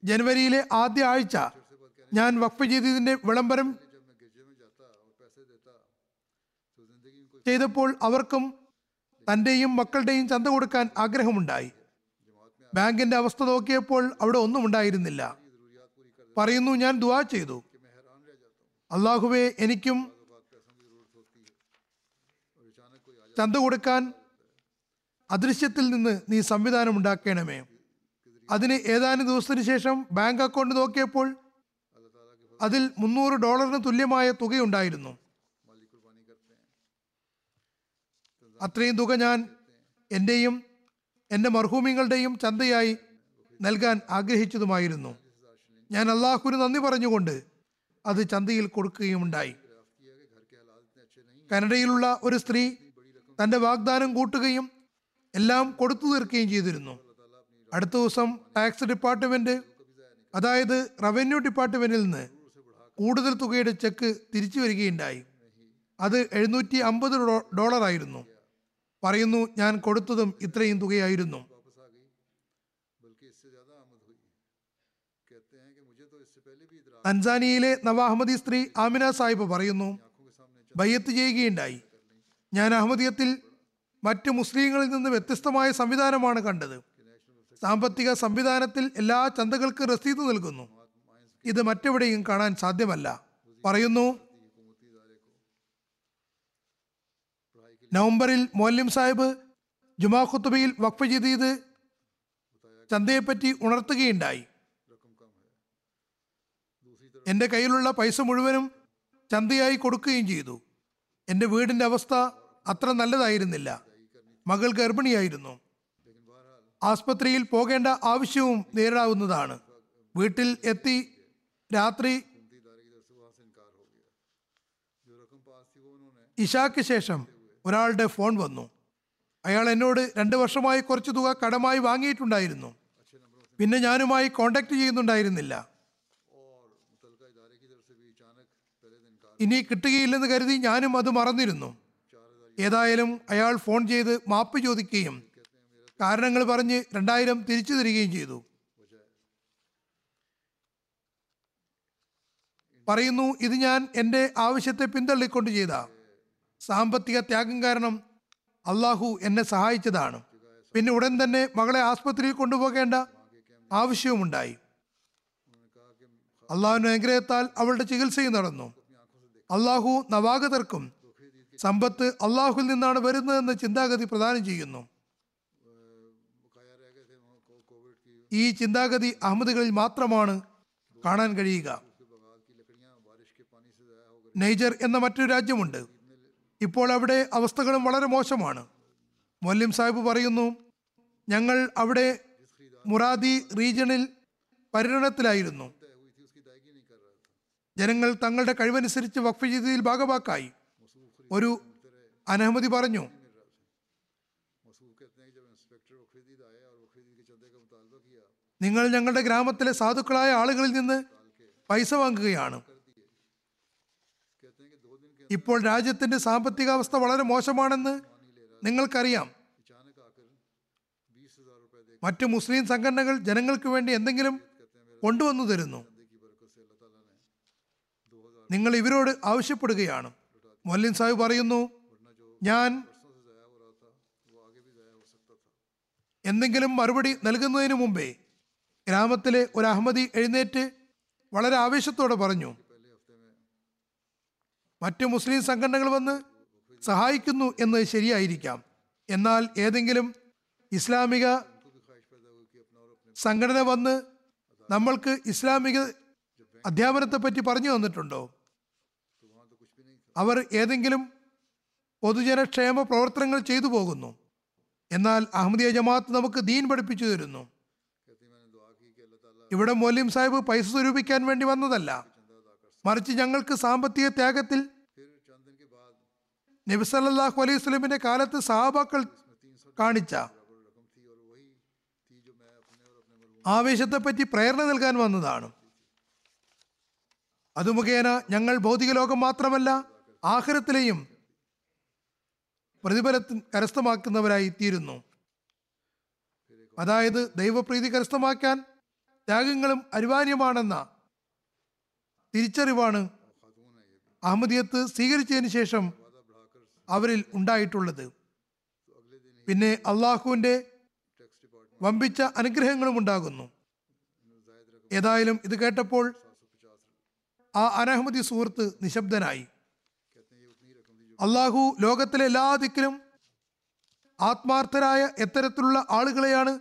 ജനുവരിയിലെ ആദ്യ ആഴ്ച ഞാൻ വഖഫ് ചെയ്തതിന്റെ വിളംബരം ചെയ്തപ്പോൾ അവർക്കും തന്റെയും മക്കളുടെയും ചന്ത കൊടുക്കാൻ ആഗ്രഹമുണ്ടായി. ബാങ്കിന്റെ അവസ്ഥ നോക്കിയപ്പോൾ അവിടെ ഒന്നും ഉണ്ടായിരുന്നില്ല. പറയുന്നു ഞാൻ ദുവാ ചെയ്തു. അള്ളാഹുവെ എനിക്കും ചന്ത കൊടുക്കാൻ അദൃശ്യത്തിൽ നിന്ന് നീ സംവിധാനം ഉണ്ടാക്കണമേ. അതിന് ഏതാനും ദിവസത്തിന് ശേഷം ബാങ്ക് അക്കൗണ്ട് നോക്കിയപ്പോൾ അതിൽ മുന്നൂറ് ഡോളറിന് തുല്യമായ തുകയുണ്ടായിരുന്നു. അത്രയും തുക ഞാൻ എന്റെയും എന്റെ മർഹൂമിങ്ങളുടെയും ചന്തയായി നൽകാൻ ആഗ്രഹിച്ചതുമായിരുന്നു. ഞാൻ അള്ളാഹുവിന് നന്ദി പറഞ്ഞുകൊണ്ട് അത് ചന്തയിൽ കൊടുക്കുകയുമുണ്ടായി കനഡയിലുള്ള ഒരു സ്ത്രീ തന്റെ വാഗ്ദാനം കൂട്ടുകയും എല്ലാം കൊടുത്തു തീർക്കുകയും ചെയ്തിരുന്നു. അടുത്ത ദിവസം ടാക്സ് ഡിപ്പാർട്ട്മെന്റ് അതായത് റവന്യൂ ഡിപ്പാർട്ട്മെന്റിൽ നിന്ന് കൂടുതൽ തുകയുടെ ചെക്ക് തിരിച്ചു വരികയുണ്ടായി. അത് എഴുന്നൂറ്റി അമ്പത് ഡോളറായിരുന്നു പറയുന്നു ഞാൻ കൊടുത്തതും ഇത്രയും തുകയായിരുന്നു. തൻസാനിയയിലെ നവാഹ്മദി സ്ത്രീ ആമിന സാഹിബ് പറയുന്നു ബയ്യത്ത് ചെയ്യുകയുണ്ടായി. ഞാൻ അഹമ്മദിയത്തിൽ മറ്റ് മുസ്ലിങ്ങളിൽ നിന്ന് വ്യത്യസ്തമായ സംവിധാനമാണ് കണ്ടത്. സാമ്പത്തിക സംവിധാനത്തിൽ എല്ലാ ചന്തകൾക്ക് രസീത് നൽകുന്നു. ഇത് മറ്റെവിടെയും കാണാൻ സാധ്യമല്ല. പറയുന്നു നവംബറിൽ മോല്യം സാഹിബ് ജുമാ ഖുത്തുബയിൽ വഖഫ് ജദീദ് ചന്തയെപ്പറ്റി ഉണർത്തുകയുണ്ടായി. എന്റെ കയ്യിലുള്ള പൈസ മുഴുവനും ചന്തയായി കൊടുക്കുകയും ചെയ്തു. എന്റെ വീടിന്റെ അവസ്ഥ അത്ര നല്ലതായിരുന്നില്ല. മകൾ ഗർഭിണിയായിരുന്നു. ആസ്പത്രിയിൽ പോകേണ്ട ആവശ്യവും നേരിടാവുന്നതാണ്. വീട്ടിൽ എത്തി രാത്രി ഇഷാക്ക് ശേഷം ഒരാളുടെ ഫോൺ വന്നു. അയാൾ എന്നോട് രണ്ട് വർഷമായി കുറച്ച് തുക കടമായി വാങ്ങിയിട്ടുണ്ടായിരുന്നു. പിന്നെ ഞാനുമായി കോണ്ടാക്ട് ചെയ്യുന്നുണ്ടായിരുന്നില്ല. ഇനി കിട്ടുകയില്ലെന്ന് കരുതി ഞാനും അത് മറന്നിരുന്നു. ഏതായാലും അയാൾ ഫോൺ ചെയ്ത് മാപ്പ് ചോദിക്കുകയും കാരണങ്ങൾ പറഞ്ഞ് രണ്ടായിരം തിരിച്ചു തരികയും ചെയ്തു. പറയുന്നു ഇത് ഞാൻ എന്റെ ആവശ്യത്തെ പിന്തള്ളിക്കൊണ്ട് ചെയ്ത. സാമ്പത്തിക ത്യാഗം കാരണം അള്ളാഹു എന്നെ സഹായിച്ചതാണ്. പിന്നെ ഉടൻ തന്നെ മകളെ ആസ്പത്രിയിൽ കൊണ്ടുപോകേണ്ട ആവശ്യവുമുണ്ടായി. അള്ളാഹുവിന്റെ അനുഗ്രഹത്താൽ അവളുടെ ചികിത്സയും നടന്നു. അള്ളാഹു നവാഗതർക്കും സമ്പത്ത് അള്ളാഹുവിൽ നിന്നാണ് വരുന്നതെന്ന് ചിന്താഗതി പ്രദാനം ചെയ്യുന്നു. ഈ ചിന്താഗതി അഹമ്മദുകളിൽ മാത്രമാണ് കാണാൻ കഴിയുക. നൈജർ എന്ന മറ്റൊരു രാജ്യമുണ്ട്. ഇപ്പോൾ അവിടെ അവസ്ഥകളും വളരെ മോശമാണ്. മൊല്യം സാഹിബ് പറയുന്നു ഞങ്ങൾ അവിടെ മുറാദി റീജിയണിൽ പര്യടനത്തിലായിരുന്നു. ജനങ്ങൾ തങ്ങളുടെ കഴിവനുസരിച്ച് വഖഫ് ചെയ്തതിൽ ഭാഗവാക്കായി. ഒരു അനഹമതി പറഞ്ഞു നിങ്ങൾ ഞങ്ങളുടെ ഗ്രാമത്തിലെ സാധുക്കളായ ആളുകളിൽ നിന്ന് പൈസ വാങ്ങുകയാണ്. ഇപ്പോൾ രാജ്യത്തിന്റെ സാമ്പത്തികാവസ്ഥ വളരെ മോശമാണെന്ന് നിങ്ങൾക്കറിയാം. മറ്റ് മുസ്ലിം സംഘടനകൾ ജനങ്ങൾക്ക് വേണ്ടി എന്തെങ്കിലും കൊണ്ടുവന്നു തരുന്നു. നിങ്ങൾ ഇവരോട് ആവശ്യപ്പെടുകയാണ്. മൊല്ലിൻ സാഹിബ് പറയുന്നു ഞാൻ എന്തെങ്കിലും മറുപടി നൽകുന്നതിന് മുമ്പേ ഗ്രാമത്തിലെ ഒരു അഹമ്മദി എഴുന്നേറ്റ് വളരെ ആവേശത്തോടെ പറഞ്ഞു. മറ്റ് മുസ്ലിം സംഘടനകൾ വന്ന് സഹായിക്കുന്നു എന്ന് ശരിയായിരിക്കാം. എന്നാൽ ഏതെങ്കിലും ഇസ്ലാമിക സംഘടന വന്ന് നമ്മൾക്ക് ഇസ്ലാമിക അധ്യാപനത്തെ പറ്റി പറഞ്ഞു തന്നിട്ടുണ്ടോ? അവർ ഏതെങ്കിലും പൊതുജനക്ഷേമ പ്രവർത്തനങ്ങൾ ചെയ്തു പോകുന്നു. എന്നാൽ അഹമ്മദിയ ജമാഅത്ത് നമുക്ക് ദീൻ പഠിപ്പിച്ചു തരുന്നു. ഇവിടെ മോലിം സാഹിബ് പൈസ സ്വരൂപിക്കാൻ വേണ്ടി വന്നതല്ല. മറിച്ച് ഞങ്ങൾക്ക് സാമ്പത്തിക ത്യാഗത്തിൽ നബിസല്ലാഹു അലൈഹി സ്വലമിന്റെ കാലത്ത് സഹാബാക്കൾ കാണിച്ച ആവേശത്തെ പറ്റി പ്രേരണ നൽകാൻ വന്നതാണ്. അത് മുഖേന ഞങ്ങൾ ഭൗതിക ലോകം മാത്രമല്ല ആഹ്രത്തിലെയും പ്രതിഫലത്തിൽ കരസ്ഥമാക്കുന്നവരായി തീരുന്നു. അതായത് ദൈവപ്രീതി കരസ്ഥമാക്കാൻ ത്യാഗങ്ങളും അനിവാര്യമാണെന്ന തിരിച്ചറിവാണ് അഹമ്മദിയത്ത് സ്വീകരിച്ചതിന് ശേഷം അവരിൽ ഉണ്ടായിട്ടുള്ളത്. പിന്നെ അള്ളാഹുവിന്റെ വമ്പിച്ച അനുഗ്രഹങ്ങളും ഉണ്ടാകുന്നു. ഏതായാലും ഇത് കേട്ടപ്പോൾ ആ അനഹമ്മദി സുഹൃത്ത് നിശബ്ദനായി. അള്ളാഹു ലോകത്തിലെ എല്ലാ ദിക്കിലും ആത്മാർത്ഥരായ എത്തരത്തിലുള്ള ആളുകളെയാണ്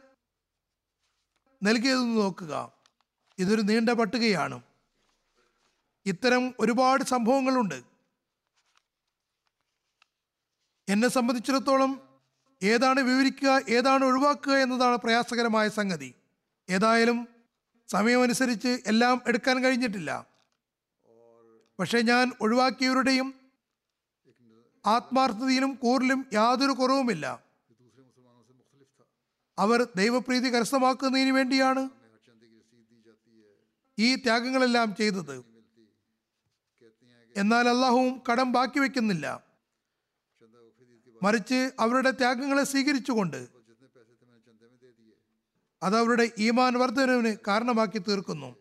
നൽകിയതെന്ന് നോക്കുക. ഇതൊരു നീണ്ട പട്ടികയാണ്. ഇത്തരം ഒരുപാട് സംഭവങ്ങളുണ്ട്. എന്നെ സംബന്ധിച്ചിടത്തോളം ഏതാണ് വിവരിക്കുക ഏതാണ് ഒഴിവാക്കുക എന്നതാണ് പ്രയാസകരമായ സംഗതി. ഏതായാലും സമയമനുസരിച്ച് എല്ലാം എടുക്കാൻ കഴിഞ്ഞിട്ടില്ല. പക്ഷേ ഞാൻ ഒഴിവാക്കിയവരുടെയും ആത്മാർത്ഥതയിലും കൂറിലും യാതൊരു കുറവുമില്ല. അവർ ദൈവപ്രീതി കരസ്ഥമാക്കുന്നതിന് വേണ്ടിയാണ് ഈ ത്യാഗങ്ങളെല്ലാം ചെയ്തത്. എന്നാൽ അള്ളാഹുവും കടം ബാക്കി വയ്ക്കുന്നില്ല മറിച്ച് അവരുടെ ത്യാഗങ്ങളെ സ്വീകരിച്ചുകൊണ്ട് അത് അവരുടെ ഈമാൻ വർദ്ധനവിന് കാരണമാക്കി തീർക്കുന്നു.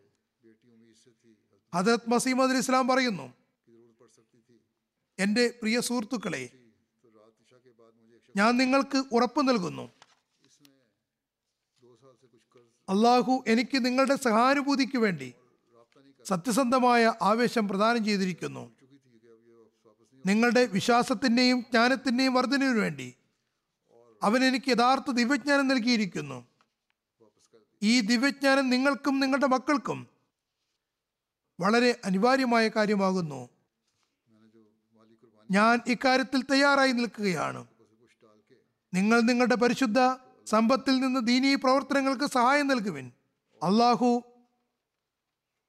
ഹജരത് മസീമദ് ഇസ്ലാം പറയുന്നു എന്റെ പ്രിയ സുഹൃത്തുക്കളെ ഞാൻ നിങ്ങൾക്ക് ഉറപ്പ് നൽകുന്നു. അള്ളാഹു എനിക്ക് നിങ്ങളുടെ സഹാനുഭൂതിക്ക് വേണ്ടി സത്യസന്ധമായ ആവേശം പ്രദാനം ചെയ്തിരിക്കുന്നു. നിങ്ങളുടെ വിശ്വാസത്തിന്റെയും ജ്ഞാനത്തിന്റെയും വർധനവിനു വേണ്ടി അവൻ എനിക്ക് യഥാർത്ഥ ദിവ്യജ്ഞാനം നൽകിയിരിക്കുന്നു. ഈ ദിവ്യജ്ഞാനം നിങ്ങൾക്കും നിങ്ങളുടെ മക്കൾക്കും വളരെ അനിവാര്യമായ കാര്യമാകുന്നു. ഞാൻ ഇക്കാര്യത്തിൽ തയ്യാറായി നിൽക്കുകയാണ്. നിങ്ങൾ നിങ്ങളുടെ പരിശുദ്ധ സമ്പത്തിൽ നിന്ന് ദീനീ പ്രവർത്തനങ്ങൾക്ക് സഹായം നൽകുവിൻ. അള്ളാഹു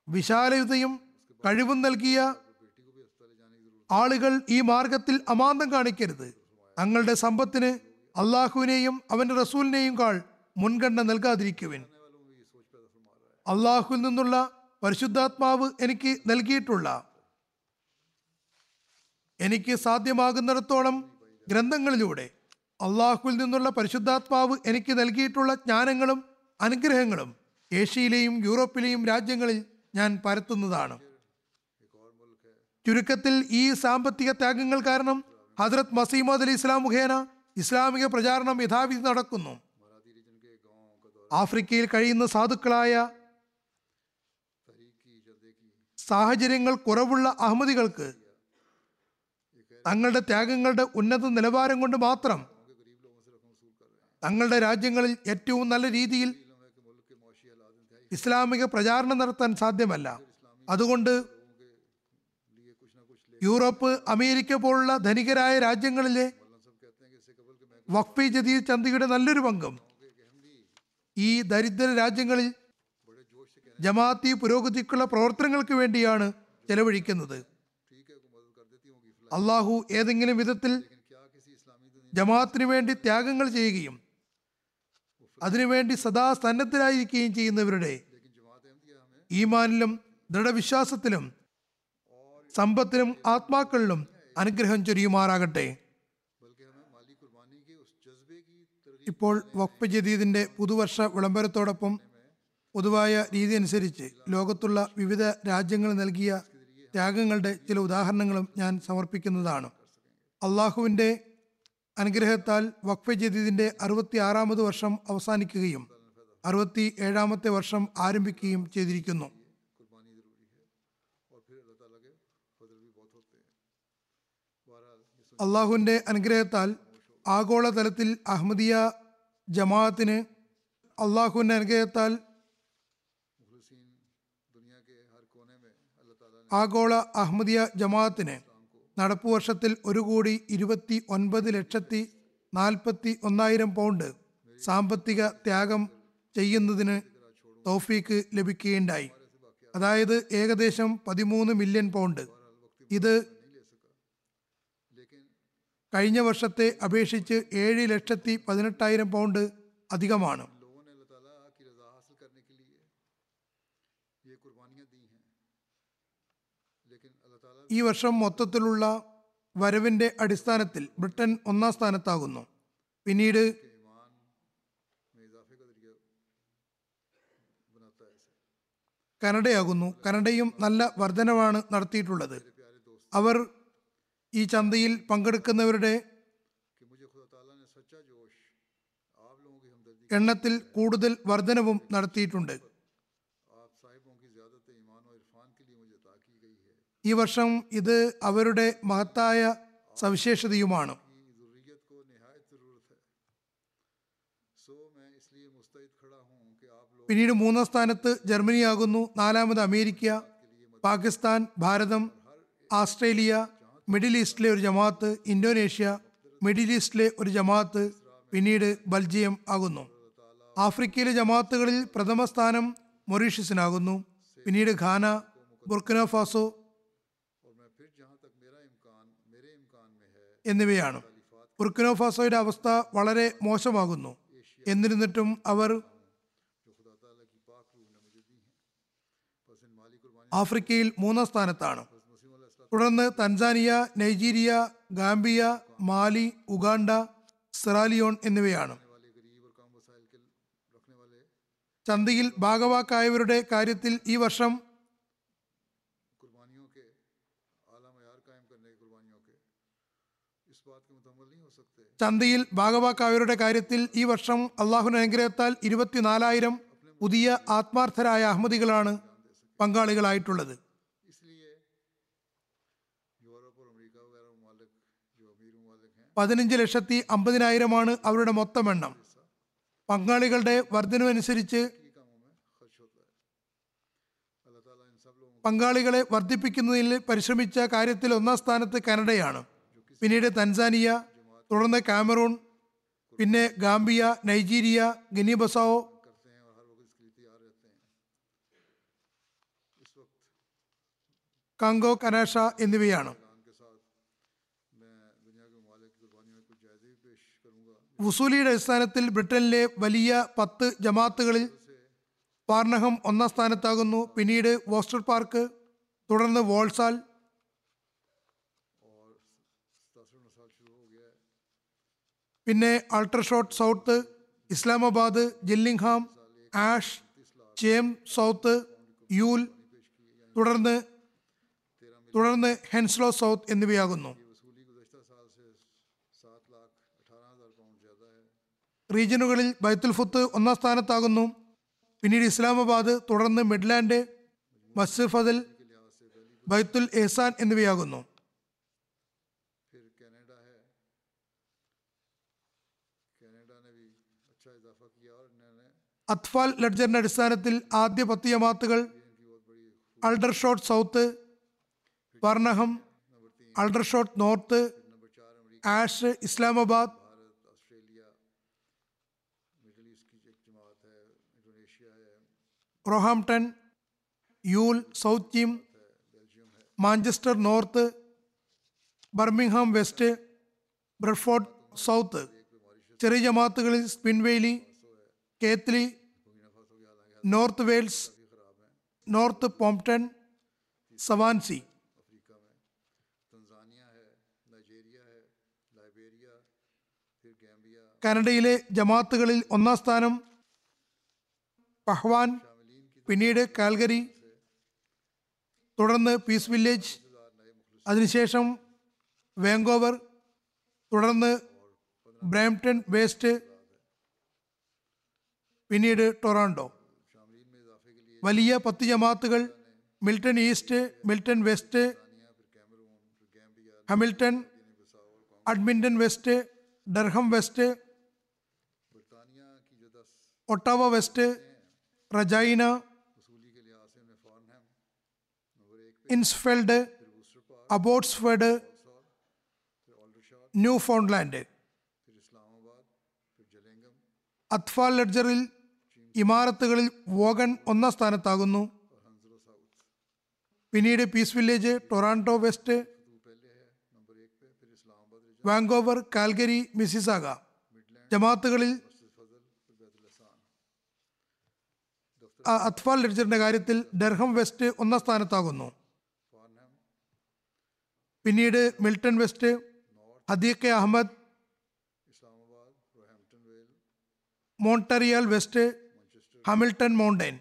വിശാലതയും കഴിവും നൽകിയ ആളുകൾ ഈ മാർഗത്തിൽ അമാന്തം കാണിക്കരുത്. തങ്ങളുടെ സമ്പത്തിന് അള്ളാഹുവിനെയും അവന്റെ റസൂലിനെയും കാൾ മുൻഗണന നൽകാതിരിക്കുവിൻ. അള്ളാഹുവിൽ നിന്നുള്ള പരിശുദ്ധാത്മാവ് എനിക്ക് നൽകിയിട്ടുള്ള എനിക്ക് സാധ്യമാകുന്നിടത്തോളം ഗ്രന്ഥങ്ങളിലൂടെ അള്ളാഹുവിൽ നിന്നുള്ള പരിശുദ്ധാത്മാവ് എനിക്ക് നൽകിയിട്ടുള്ള ജ്ഞാനങ്ങളും അനുഗ്രഹങ്ങളും ഏഷ്യയിലെയും യൂറോപ്പിലെയും രാജ്യങ്ങളിൽ ഞാൻ പരത്തുന്നതാണ്. ചുരുക്കത്തിൽ ഈ സാമ്പത്തിക ത്യാഗങ്ങൾ കാരണം ഹജ്രത് മസീമദ് അലി ഇസ്ലാം മുഖേന ഇസ്ലാമിക പ്രചാരണം യഥാവിധി നടക്കുന്നു. ആഫ്രിക്കയിൽ കഴിയുന്ന സാധുക്കളായ സാഹചര്യങ്ങൾ കുറവുള്ള അഹമ്മദികൾക്ക് തങ്ങളുടെ ത്യാഗങ്ങളുടെ ഉന്നത നിലവാരം കൊണ്ട് മാത്രം തങ്ങളുടെ രാജ്യങ്ങളിൽ ഏറ്റവും നല്ല രീതിയിൽ ഇസ്ലാമിക പ്രചാരണം നടത്താൻ സാധ്യമല്ല. അതുകൊണ്ട് യൂറോപ്പ് അമേരിക്ക പോലുള്ള ധനികരായ രാജ്യങ്ങളിലെ വഖഫി ജദീദ് ചന്തിയുടെ നല്ലൊരു പങ്കും ഈ ദരിദ്ര രാജ്യങ്ങളിൽ ജമാഅത്തി പുരോഗതിക്കുള്ള പ്രവർത്തനങ്ങൾക്ക് വേണ്ടിയാണ് ചെലവഴിക്കുന്നത്. അള്ളാഹു ഏതെങ്കിലും വിധത്തിൽ ജമാഅത്തിന് വേണ്ടി ത്യാഗങ്ങൾ ചെയ്യുകയും അതിനുവേണ്ടി സദാ സന്നദ്ധരായിരിക്കുകയും ചെയ്യുന്നവരുടെ ഈമാനിലും ദൃഢവിശ്വാസത്തിലും സമ്പത്തിലും ആത്മാക്കളിലും അനുഗ്രഹം ചൊരിയുമാറാകട്ടെ. ഇപ്പോൾ വഖഫ് ജദീദിന്റെ പുതുവർഷ വിളംബരത്തോടൊപ്പം പൊതുവായ രീതി അനുസരിച്ച് ലോകത്തുള്ള വിവിധ രാജ്യങ്ങൾ നൽകിയ ത്യാഗങ്ങളുടെ ചില ഉദാഹരണങ്ങളും ഞാൻ സമർപ്പിക്കുന്നതാണ്. അള്ളാഹുവിന്റെ അനുഗ്രഹത്താൽ വഖഫ് ജദീദിന്റെ അറുപത്തി ആറാമത് വർഷം അവസാനിക്കുകയും അറുപത്തി ഏഴാമത്തെ വർഷം ആരംഭിക്കുകയും ചെയ്തിരിക്കുന്നു. അള്ളാഹുവിന്റെ അനുഗ്രഹത്താൽ ആഗോളതലത്തിൽ അഹമ്മദിയ ജമാഅത്തിന് അള്ളാഹുവിന്റെ അനുഗ്രഹത്താൽ ആഗോള അഹമ്മദിയ ജമാഅത്തിന് നടപ്പ് വർഷത്തിൽ ഒരു കോടി ഇരുപത്തി ഒൻപത് ലക്ഷത്തി നാൽപ്പത്തി ഒന്നായിരം പൗണ്ട് സാമ്പത്തിക ത്യാഗം ചെയ്യുന്നതിന് തോഫീക്ക് ലഭിക്കുകയുണ്ടായി. അതായത് ഏകദേശം പതിമൂന്ന് മില്യൺ പൗണ്ട്. ഇത് കഴിഞ്ഞ വർഷത്തെ അപേക്ഷിച്ച് ഏഴ് ലക്ഷത്തി പതിനെട്ടായിരം പൗണ്ട് അധികമാണ്. ഈ വർഷം മൊത്തത്തിലുള്ള വരവിന്റെ അടിസ്ഥാനത്തിൽ ബ്രിട്ടൻ ഒന്നാം സ്ഥാനത്താകുന്നു. പിന്നീട് കനഡയാകുന്നു. കനഡയും നല്ല വർധനവാണ് നടത്തിയിട്ടുള്ളത്. അവർ ഈ ചന്തയിൽ പങ്കെടുക്കുന്നവരുടെ എണ്ണത്തിൽ കൂടുതൽ വർധനവും നടത്തിയിട്ടുണ്ട്. ഈ വർഷം ഇത് അവരുടെ മഹത്തായ സവിശേഷതയുമാണ്. പിന്നീട് മൂന്നാം സ്ഥാനത്ത് ജർമ്മനിയാകുന്നു. നാലാമത് America Pakistan Bharatam Australia middle ഈസ്റ്റിലെ ഒരു ജമാഅത്ത് ഇന്തോനേഷ്യ മിഡിൽ ഈസ്റ്റിലെ ഒരു ജമാഅത്ത് പിന്നീട് ബൽജിയം ആകുന്നു. ആഫ്രിക്കയിലെ ജമാഅത്തുകളിൽ പ്രഥമ സ്ഥാനം മൊറീഷ്യസിനാകുന്നു. പിന്നീട് ഖാന ബുർക്കനോ ഫാസോ എന്നിവയാണ്. ബുർക്കിനോഫാസോയുടെ അവസ്ഥ വളരെ മോശമാകുന്നു. എന്നിരുന്നിട്ടും അവർ ആഫ്രിക്കയിൽ മൂന്നാം സ്ഥാനത്താണ്. തുടർന്ന് Tanzania Nigeria Gambia Mali Uganda Sierra Leone എന്നിവയാണ്. ചന്തയിൽ ഭാഗവാക്കായവരുടെ കാര്യത്തിൽ ഈ വർഷം ചന്തയിൽ ഭാഗവാക്കായവരുടെ കാര്യത്തിൽ ഈ വർഷം അള്ളാഹു അനുഗ്രഹത്താൽ ഇരുപത്തിനാലായിരം പുതിയ ആത്മാർത്ഥരായ അഹമ്മദികളാണ് പങ്കാളികളായിട്ടുള്ളത്. പതിനഞ്ച് ലക്ഷത്തി അമ്പതിനായിരമാണ് അവരുടെ മൊത്തം എണ്ണം. പങ്കാളികളുടെ വർധനവനുസരിച്ച് പങ്കാളികളെ വർദ്ധിപ്പിക്കുന്നതിൽ പരിശ്രമിച്ച കാര്യത്തിൽ ഒന്നാം സ്ഥാനത്ത് കാനഡയാണ്. പിന്നീട് തൻസാനിയ തുടർന്ന് കാമറൂൺ പിന്നെ Gambia Nigeria Guinea Bissau. Congo Kinshasa എന്നിവയാണ്. വുസൂലിയുടെ അടിസ്ഥാനത്തിൽ ബ്രിട്ടനിലെ വലിയ പത്ത് ജമാത്തുകളിൽ പാർണഹം ഒന്നാം സ്ഥാനത്താകുന്നു. പിന്നീട് വോസ്റ്റർ പാർക്ക് തുടർന്ന് വോൾസാൽ പിന്നെ Aldershot south Islamabad Gillingham Ash Cheam south Ewell തുടർന്ന് തുടർന്ന് ഹെൻസ്ലോ സൗത്ത് എന്നിവയാകുന്നു. റീജിയനുകളിൽ ബൈത്തുൽ ഫുത്ത് ഒന്നാം സ്ഥാനത്താകുന്നു. പിന്നീട് ഇസ്ലാമാബാദ് തുടർന്ന് മിഡ്ലാൻഡ് മസ്ഫദിൽ ബൈത്തുൽ എഹ്സാൻ എന്നിവയാകുന്നു. അത്ഫാൽ ലഡ്ജറിന്റെ അടിസ്ഥാനത്തിൽ ആദ്യ പത്ത് ജമാത്തുകൾ Aldershot south Farnham Aldershot north Ash Islamabad Roehampton Ewell south Cheam Manchester north Birmingham west Bradford south. ചെറിയ ജമാത്തുകളിൽ Spen Valley Keighley north Wales north പോംപ്ടൺ Swansea. കാനഡയിലെ ജമാത്തുകളിൽ ഒന്നാം സ്ഥാനം പഹ്വാൻ പിന്നീട് കാൽഗരി തുടർന്ന് പീസ് വില്ലേജ് അതിനുശേഷം വാങ്കോവർ തുടർന്ന് ബ്രാംപ്ടൺ വേസ്റ്റ് പിന്നീട് ടൊറാണ്ടോ. വലിയ പത്ത് ജമാത്തുകൾ Milton east Milton west ഹമിൽട്ടൺ Edmonton west ഡർഹം west Ottawa west റജൈന ഇൻസ്ഫെൽഡ് അബോട്ട്സ്ഫെഡ് new ഫോൺലാൻഡ് അത്ഫാൽ ലഡ്ജറിൽ ഇമാരത്തുകളിൽ Vaughan ഒന്നാം സ്ഥാനത്താകുന്നു. പിന്നീട് Peace Village Toronto west വാങ്കോവർ Calgary Mississauga ജമാത്തുകളിൽ അത്ഫാൽ ലഡ്ജറിന്റെ കാര്യത്തിൽ ഡർഹം വെസ്റ്റ് ഒന്നാം സ്ഥാനത്താകുന്നു. പിന്നീട് Milton west ഹദീഖെ Ahmed മോണ്ടറിയൽ west Hamilton mountain.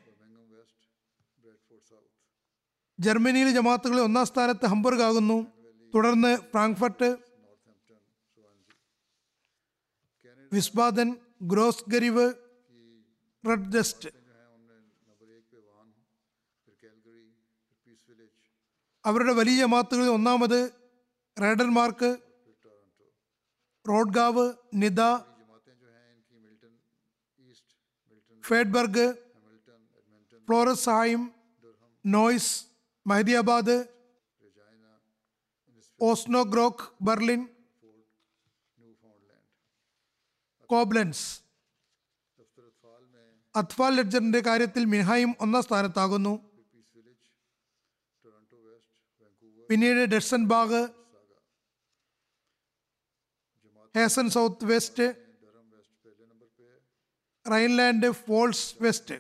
ജർമ്മനിയിലെ ജമാത്തുകളിൽ ഒന്നാം സ്ഥാനത്ത് ഹംബർഗ് ആകുന്നു. തുടർന്ന് ഫ്രാങ്ക്ഫർട്ട് വിസ്ബാദൻ ഗ്രോസ് ഗരിവ് റെഡ് അവരുടെ വലിയ ജമാത്തുകളിൽ ഒന്നാമത് റൈഡർമാർക്ക് റോഡ്ഗാവ് Nida Friedberg ഫ്ലോറസായും Neuss Mahdiabad Osnabruck Berlin Koblenz. Atfal ലഡ്ജറിന്റെ കാര്യത്തിൽ മിഹായും ഒന്നാം സ്ഥാനത്താകുന്നു. പിന്നീട് Dietzenbach Hessen south west Rhineland Pfalz west.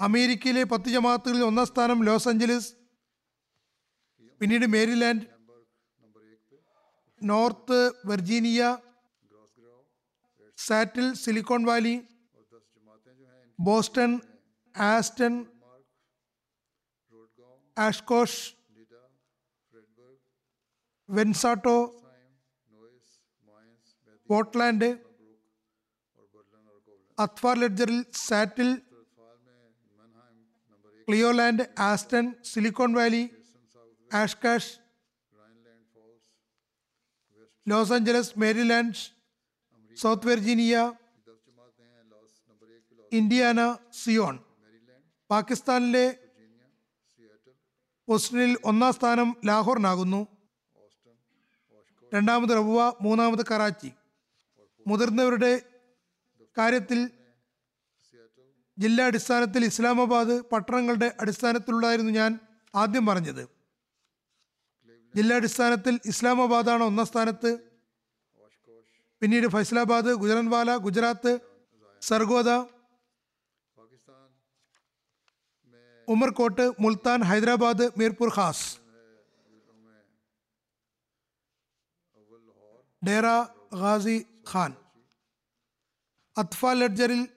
അമേരിക്കയിലെ പത്ത് ജമാഅത്തുകളിൽ ഒന്നാം സ്ഥാനം ലോസ് ആഞ്ചലസ് പിന്നീട് Maryland north Virginia Seattle Silicon Valley Boston Austin Oshkosh വെൻസാട്ടോ Portland അത്വാർ ലെഡ്ജറിൽ Seattle Cleveland Austin Silicon Valley Oshkosh Los Angeles Maryland south Virginia Indiana Zion. പാകിസ്ഥാനിലെ ഓസ്റ്റിനിൽ ഒന്നാം സ്ഥാനം ലാഹോറിനാകുന്നു. രണ്ടാമത് റബുവ മൂന്നാമത് കറാച്ചി. മുതിർന്നവരുടെ കാര്യത്തിൽ ജില്ലാ അടിസ്ഥാനത്തിൽ ഇസ്ലാമാബാദ് പട്ടണങ്ങളുടെ അടിസ്ഥാനത്തിലുള്ളതായിരുന്നു ഞാൻ ആദ്യം പറഞ്ഞത്. ജില്ലാടിസ്ഥാനത്തിൽ ഇസ്ലാമാബാദാണ് ഒന്നാം സ്ഥാനത്ത്. പിന്നീട് ഫൈസലാബാദ് ഗുജറൻവാല ഗുജറാത്ത് സർഗോദ ഉമർകോട്ട് മുൽത്താൻ ഹൈദരാബാദ് മീർപൂർ ഖാസ്. ഡേറ ഗാസി ഖാൻ. അത്ഫാൽ ലഡ്ജറിൽ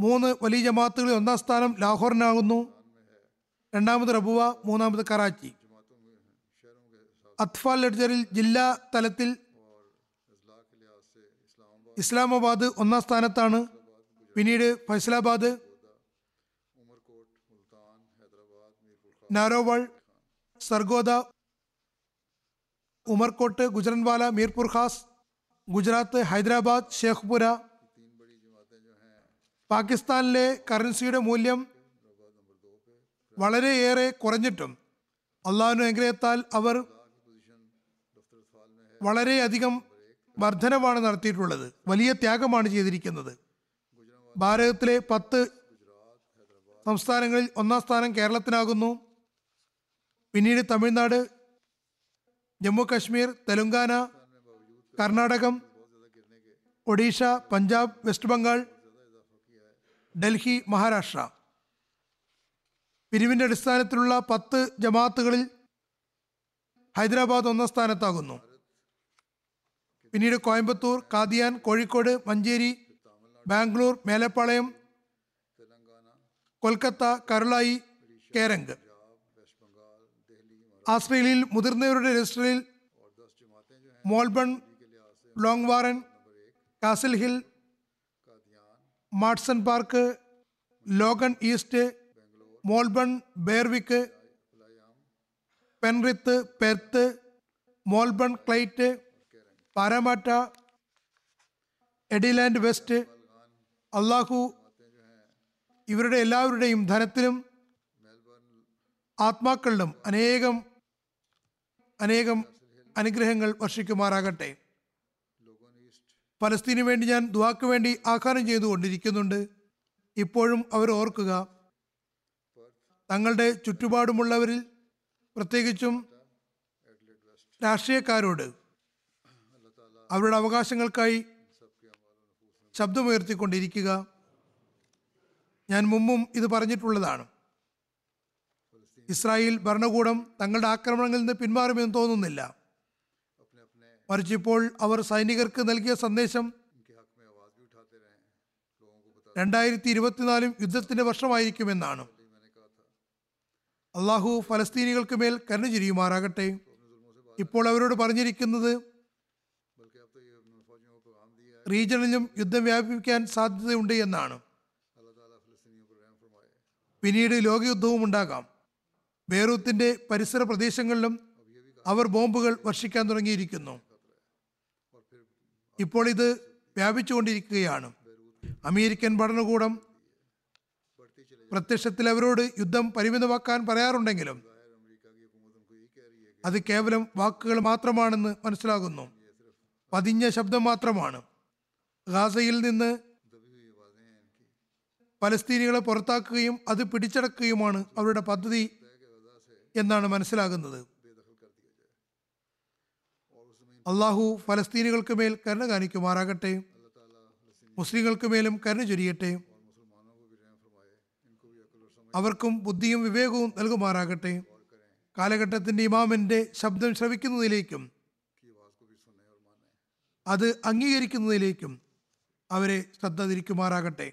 മൂന്ന് വലിയ ജമാത്തുകളിൽ ഒന്നാം സ്ഥാനം ലാഹോറിനാകുന്നു. രണ്ടാമത് റബുവ മൂന്നാമത് കറാച്ചി. അത്ഫാൽ ലഡ്ജറിൽ ജില്ലാ തലത്തിൽ ഇസ്ലാമാബാദ് ഒന്നാം സ്ഥാനത്താണ്. പിന്നീട് ഫൈസലാബാദ് നാരോവൾ സർഗോദ ഉമർകോട്ട് ഗുജറൻവാല മീർപുർ ഖാസ് ഗുജറാത്ത് ഹൈദരാബാദ് ഷേഖ്പുര പാകിസ്ഥാനിലെ കറൻസിയുടെ മൂല്യം വളരെയേറെ കുറഞ്ഞിട്ടും അള്ളാഹുവിന് അനുഗ്രഹത്താൽ അവർ വളരെയധികം വർധനമാണ് നടത്തിയിട്ടുള്ളത്. വലിയ ത്യാഗമാണ് ചെയ്തിരിക്കുന്നത്. ഭാരതത്തിലെ പത്ത് സംസ്ഥാനങ്ങളിൽ ഒന്നാം സ്ഥാനം കേരളത്തിനാകുന്നു. പിന്നീട് തമിഴ്നാട് ജമ്മു കാശ്മീർ തെലുങ്കാന കർണാടകം ഒഡീഷ പഞ്ചാബ് വെസ്റ്റ് ബംഗാൾ ഡൽഹി മഹാരാഷ്ട്ര. പിരിവിന്റെ അടിസ്ഥാനത്തിലുള്ള പത്ത് ജമാഅത്തുകളിൽ ഹൈദരാബാദ് ഒന്നാം സ്ഥാനത്താകുന്നു. പിന്നീട് കോയമ്പത്തൂർ കാദിയാൻ കോഴിക്കോട് മഞ്ചേരി ബാംഗ്ലൂർ മേലപ്പാളയം കൊൽക്കത്ത കരുളായി കേരങ്ക്. ആസ്ട്രേലിയയിൽ മുതിർന്നവരുടെ രജിസ്റ്ററിൽ Melbourne Langwarrin Castle Hill Marsden Park Logan east Melbourne Berwick Penrith Perth Melbourne Clyde Parramatta Adelaide west അള്ളാഹു ഇവരുടെ എല്ലാവരുടെയും ധനത്തിലും ആത്മാക്കളിലും അനേകം അനേകം അനുഗ്രഹങ്ങൾ വർഷിക്കുമാറാകട്ടെ. ഫലസ്തീനു വേണ്ടി ഞാൻ ദുവാക്ക് വേണ്ടി ആഹ്വാനം ചെയ്തുകൊണ്ടിരിക്കുന്നുണ്ട്. ഇപ്പോഴും അവർ ഓർക്കുക തങ്ങളുടെ ചുറ്റുപാടുമുള്ളവരിൽ പ്രത്യേകിച്ചും രാഷ്ട്രീയക്കാരോട് അവരുടെ അവകാശങ്ങൾക്കായി ശബ്ദമുയർത്തിക്കൊണ്ടിരിക്കുക. ഞാൻ മുമ്പും ഇത് പറഞ്ഞിട്ടുള്ളതാണ്. ഇസ്രായേൽ ഭരണകൂടം തങ്ങളുടെ ആക്രമണങ്ങളിൽ നിന്ന് പിന്മാറുമെന്ന് തോന്നുന്നില്ല. മറിച്ച് ഇപ്പോൾ അവർ സൈനികർക്ക് നൽകിയ സന്ദേശം രണ്ടായിരത്തി ഇരുപത്തിനാലും യുദ്ധത്തിന്റെ വർഷമായിരിക്കുമെന്നാണ്. അള്ളാഹു ഫലസ്തീനികൾക്ക് മേൽ കരുണ ചിരിയുമാറാകട്ടെ ഇപ്പോൾ അവരോട് പറഞ്ഞിരിക്കുന്നത് റീജിയണിലും യുദ്ധം വ്യാപിപ്പിക്കാൻ സാധ്യതയുണ്ട് എന്നാണ്. പിന്നീട് ലോകയുദ്ധവും ഉണ്ടാകാം. ബേറൂത്തിന്റെ പരിസര പ്രദേശങ്ങളിലും അവർ ബോംബുകൾ വർഷിക്കാൻ തുടങ്ങിയിരിക്കുന്നു. ഇപ്പോൾ ഇത് വ്യാപിച്ചുകൊണ്ടിരിക്കുകയാണ്. അമേരിക്കൻ ഭരണകൂടം പ്രത്യക്ഷത്തിൽ അവരോട് യുദ്ധം പരിമിതമാക്കാൻ പറയാറുണ്ടെങ്കിലും അത് കേവലം വാക്കുകൾ മാത്രമാണെന്ന് മനസ്സിലാകുന്നു. പതിഞ്ഞ ശബ്ദം മാത്രമാണ്. ഗാസയിൽ നിന്ന് പലസ്തീനികളെ പുറത്താക്കുകയും അത് പിടിച്ചടക്കുകയുമാണ് അവരുടെ പദ്ധതി എന്നാണ് മനസ്സിലാകുന്നത്. അള്ളാഹു ഫലസ്തീനുകൾക്ക് മേൽ കരുണ കാണിക്കുമാറാകട്ടെ. മുസ്ലിങ്ങൾക്ക് മേലും കരുണ ചൊരിയട്ടെ. അവർക്കും ബുദ്ധിയും വിവേകവും നൽകുമാറാകട്ടെ. കാലഘട്ടത്തിന്റെ ഇമാമിന്റെ ശബ്ദം ശ്രവിക്കുന്നതിലേക്കും അത് അംഗീകരിക്കുന്നതിലേക്കും അവരെ ശ്രദ്ധ തിരിക്കുമാറാകട്ടെ.